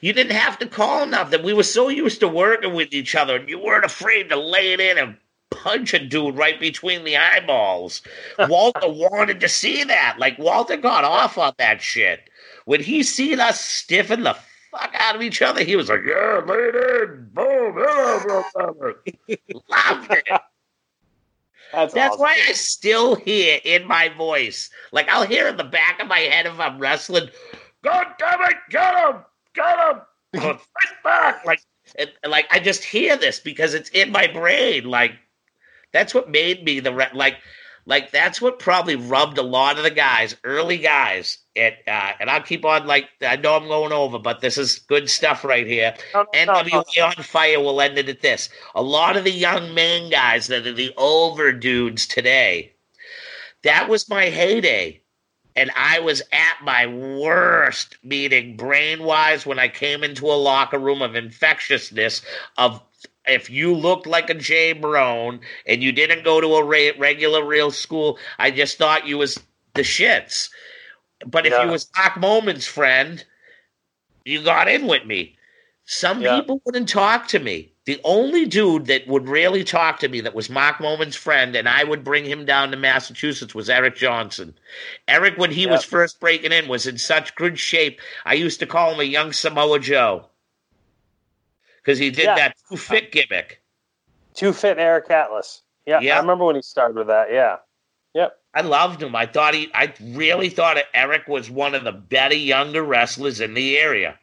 you didn't have to call nothing. We were so used to working with each other, and you weren't afraid to lay it in and punch a dude right between the eyeballs. [laughs] Walter wanted to see that. Like Walter got off on that shit. When he seen us stiffen the fuck out of each other, he was like, "Yeah, lay it in, boom, yeah, blah, blah, blah." [laughs] loved it. That's, That's awesome. why I still hear in my voice. Like I'll hear in the back of my head if I'm wrestling, God damn it, get him, get him, [laughs] fight back. Like, and, like I just hear this because it's in my brain. Like that's what made me the re- like, like that's what probably rubbed a lot of the guys, early guys. At, uh, and I'll keep on like I know I'm going over, but this is good stuff right here. No, no, no. NWA on Fire will end it at this. A lot of the young man guys that are the over dudes today, that was my heyday. And I was at my worst, meeting brain wise, when I came into a locker room of infectiousness. Of if you looked like a Jay Brown and you didn't go to a re- regular real school, I just thought you was the shits. But if Yeah. you was Doc Moment's friend, you got in with me. Some Yeah. people wouldn't talk to me. The only dude that would really talk to me that was Mark Moment's friend, and I would bring him down to Massachusetts, was Eric Johnson. Eric, when he Yeah. was first breaking in, was in such good shape. I used to call him a young Samoa Joe because he did Yeah. that too fit gimmick. Two fit Eric Atlas. Yeah, Yeah. I remember when he started with that. Yeah. Yep. I loved him. I thought he, I really thought Eric was one of the better younger wrestlers in the area.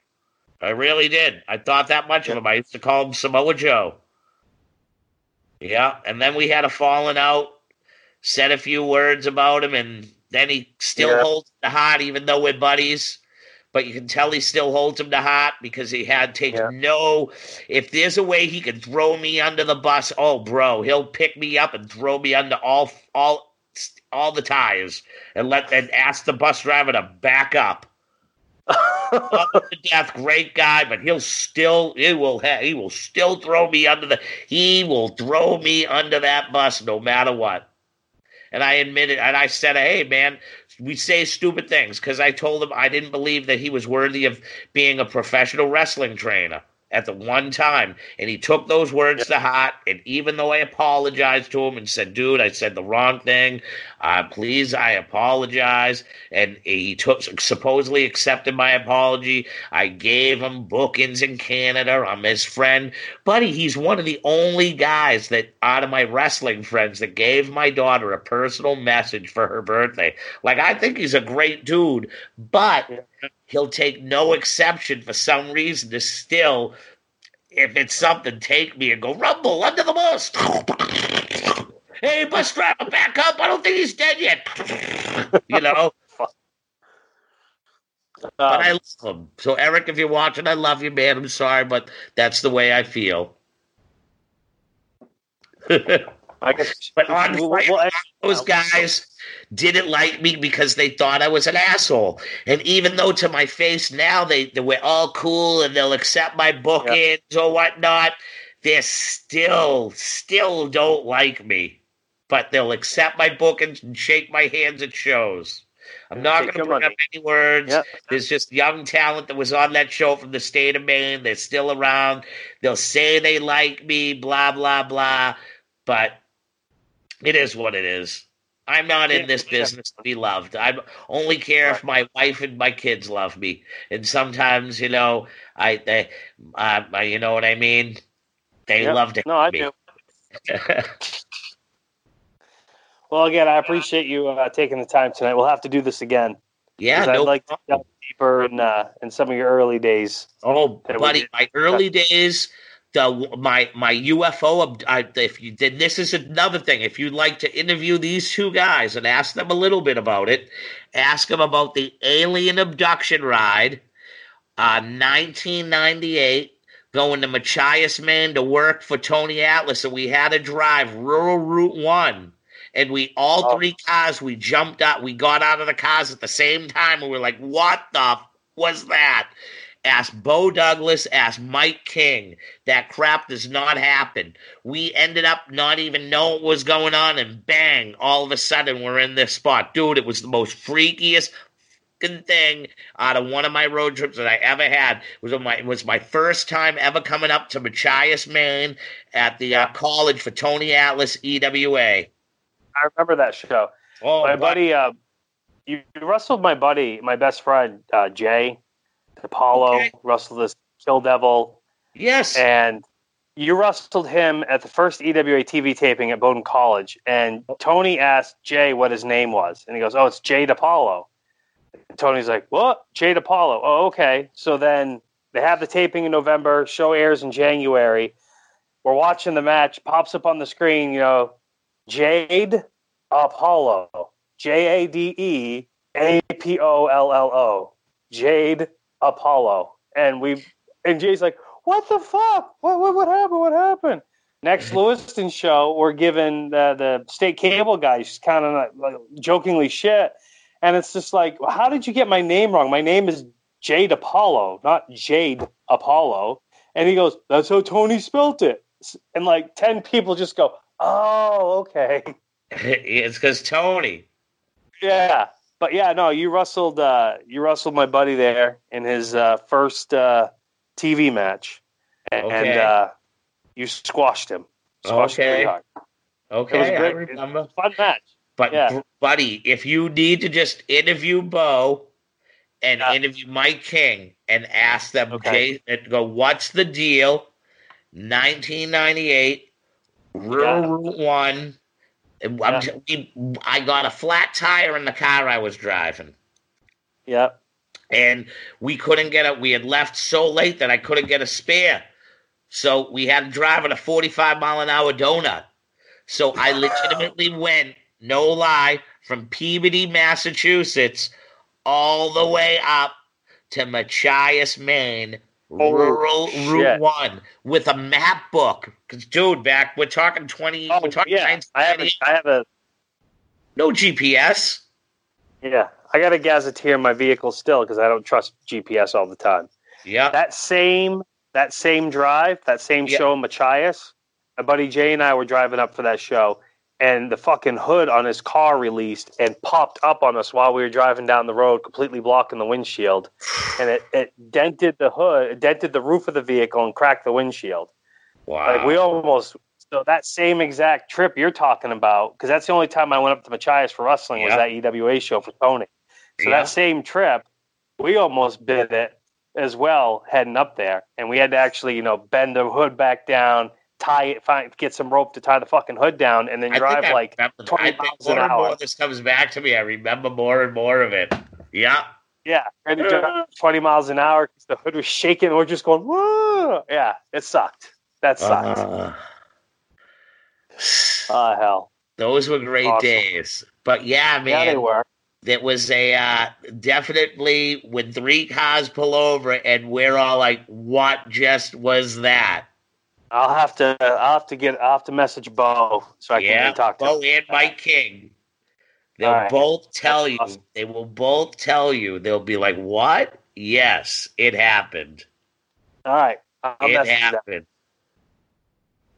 I really did. I thought that much of him. I used to call him Samoa Joe. Yeah, and then we had a falling out, said a few words about him, and then he still Yeah. holds the heart, even though we're buddies. But you can tell he still holds him to heart because he had takes Yeah. no. If there's a way he can throw me under the bus, oh, bro, he'll pick me up and throw me under all all all the tires and let and ask the bus driver to back up. [laughs] Him to death, great guy, but he'll still he will ha- he will still throw me under the he will throw me under that bus no matter what. And I admitted, and I said, "Hey, man, we say stupid things because I told him I didn't believe that he was worthy of being a professional wrestling trainer at the one time. And he took those words to heart. And even though I apologized to him and said, dude, I said the wrong thing, uh, please, I apologize. And he took supposedly accepted my apology. I gave him bookings in Canada. I'm his friend. Buddy, he's one of the only guys that out of my wrestling friends that gave my daughter a personal message for her birthday. Like, I think he's a great dude, but he'll take no exception for some reason to still, if it's something, take me and go rumble under the bus. hey, bus driver, back up! I don't think he's dead yet. you know, but I Um, love him. So Eric, if you're watching, I love you, man. I'm sorry, but that's the way I feel. [laughs] I guess. [laughs] But on we'll- Fire, we'll- those guys didn't like me because they thought I was an asshole. And even though to my face now they, they we're all cool and they'll accept my bookings or whatnot, they still still don't like me. But they'll accept my bookings and shake my hands at shows. I'm not going to bring up any words. Yep. There's just young talent that was on that show from the state of Maine. They're still around. They'll say they like me, blah, blah, blah. But it is what it is. I'm not in this business to be loved. I only care if my wife and my kids love me. And sometimes, you know, I, they, uh, you know what I mean? They Yep. love to No, I me. do. [laughs] Well, again, I appreciate you uh, taking the time tonight. We'll have to do this again. yeah, 'cause I'd no like to delve deeper in uh, in some of your early days. Oh, buddy, my early days, the my my UFO. I, if you did, this is another thing. If you'd like to interview these two guys and ask them a little bit about it, ask them about the alien abduction ride, uh, 1998, going to Machias, Maine to work for Tony Atlas, and we had to drive rural Route 1. And we all Oh. three cars, we jumped out, we got out of the cars at the same time, and we are like, what the f- was that? Ask Bo Douglas, ask Mike King. That crap does not happen. We ended up not even knowing what was going on, and bang, all of a sudden we're in this spot. Dude, it was the most freakiest fucking thing out of one of my road trips that I ever had. It was my it was my first time ever coming up to Machias, Maine at the uh, college for Tony Atlas EWA. I remember that show. Oh, my buddy, uh, you you wrestled my buddy, my best friend uh, Jay Apollo. Okay. Wrestled this Kill Devil, yes, and you wrestled him at the first EWA TV taping at Bowdoin College. And oh. Tony asked Jay what his name was, and he goes, "Oh, it's Jade Apollo." And Tony's like, "What? Jade Apollo? Oh, okay." So then they have the taping in November. Show airs in January. We're watching the match. Pops up on the screen. You know, Jade Apollo. J A D E A P O L L O. Jade Apollo. And we and Jay's like, what the fuck? What what, what happened? What happened? Next Lewiston show, we're giving the, the state cable guys kind of like jokingly shit. And it's just like, how did you get my name wrong? My name is Jade Apollo, not Jade Apollo. And he goes, that's how Tony spelt it. And like 10 people just go, oh, okay. [laughs] it's because Tony. Yeah, but yeah, no, you wrestled. Uh, you wrestled my buddy there in his uh, first uh, TV match, and Okay. uh, you squashed him. Squashed Okay. hard. Okay, It was I great. remember. Fun match. But Yeah. buddy, if you need to just interview Bo and interview Mike King and ask them, Okay. And go, what's the deal? 1998, Rural Yeah. Route One. Yeah. j- we, I got a flat tire in the car I was driving, Yeah, and we couldn't get it. We had left so late that I couldn't get a spare, so we had to drive at a 45 mile an hour donut. So I legitimately went, no lie, from Peabody, Massachusetts, all the way up to Machias, Maine, Oh, rural shit. Route One, with a map book. Because, dude, back we're talking twenty, oh we're talking yeah. I have a, 1998, I have a no GPS. yeah. I got a gazetteer in my vehicle still because I don't trust GPS all the time. Yeah, That same that same drive, that same Yeah. show in Machias, my buddy Jay and I were driving up for that show, and the fucking hood on his car released and popped up on us while we were driving down the road, completely blocking the windshield. And it, it dented the hood, it dented the roof of the vehicle and cracked the windshield. Wow. Like we almost so that same exact trip you're talking about, because that's the only time I went up to Machias for wrestling was that EWA show for Tony. So Yeah. that same trip, we almost bid it as well heading up there, and we had to actually, you know, bend the hood back down, tie it, find, get some rope to tie the fucking hood down, and then I drive I like remember- 20 I think miles an hour. this comes back to me. I remember more and more of it. Yeah. yeah, drive [gasps] 20 miles an hour the hood was shaking. We're just going, whoa, yeah, it sucked. That sucked. Uh, oh [sighs] hell, those were great Awesome. days. But yeah, man, yeah, they were. It was a uh, definitely when three cars pull over and we're all like, "What just was that?" I'll have to, I'll have to get, I'll have to message Bo so I yeah, can talk to Bo him. and Mike King. They'll right. both tell That's you. awesome. They will both tell you. They'll be like, "What? Yes, it happened. All right, I'll it happened."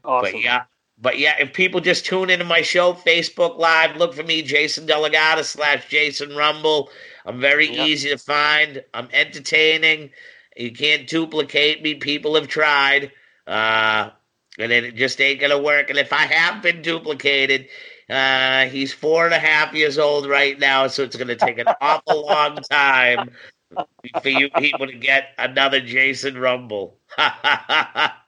Awesome. But yeah, but yeah, if people just tune into my show, Facebook Live, look for me, Jason Delegata slash Jason Rumble. I'm very easy to find. I'm entertaining. You can't duplicate me. People have tried. Uh, and it just ain't gonna work. And if I have been duplicated, uh, he's four and a half years old right now, so it's gonna take an awful long [laughs] time for you people to get another Jason Rumble. [laughs]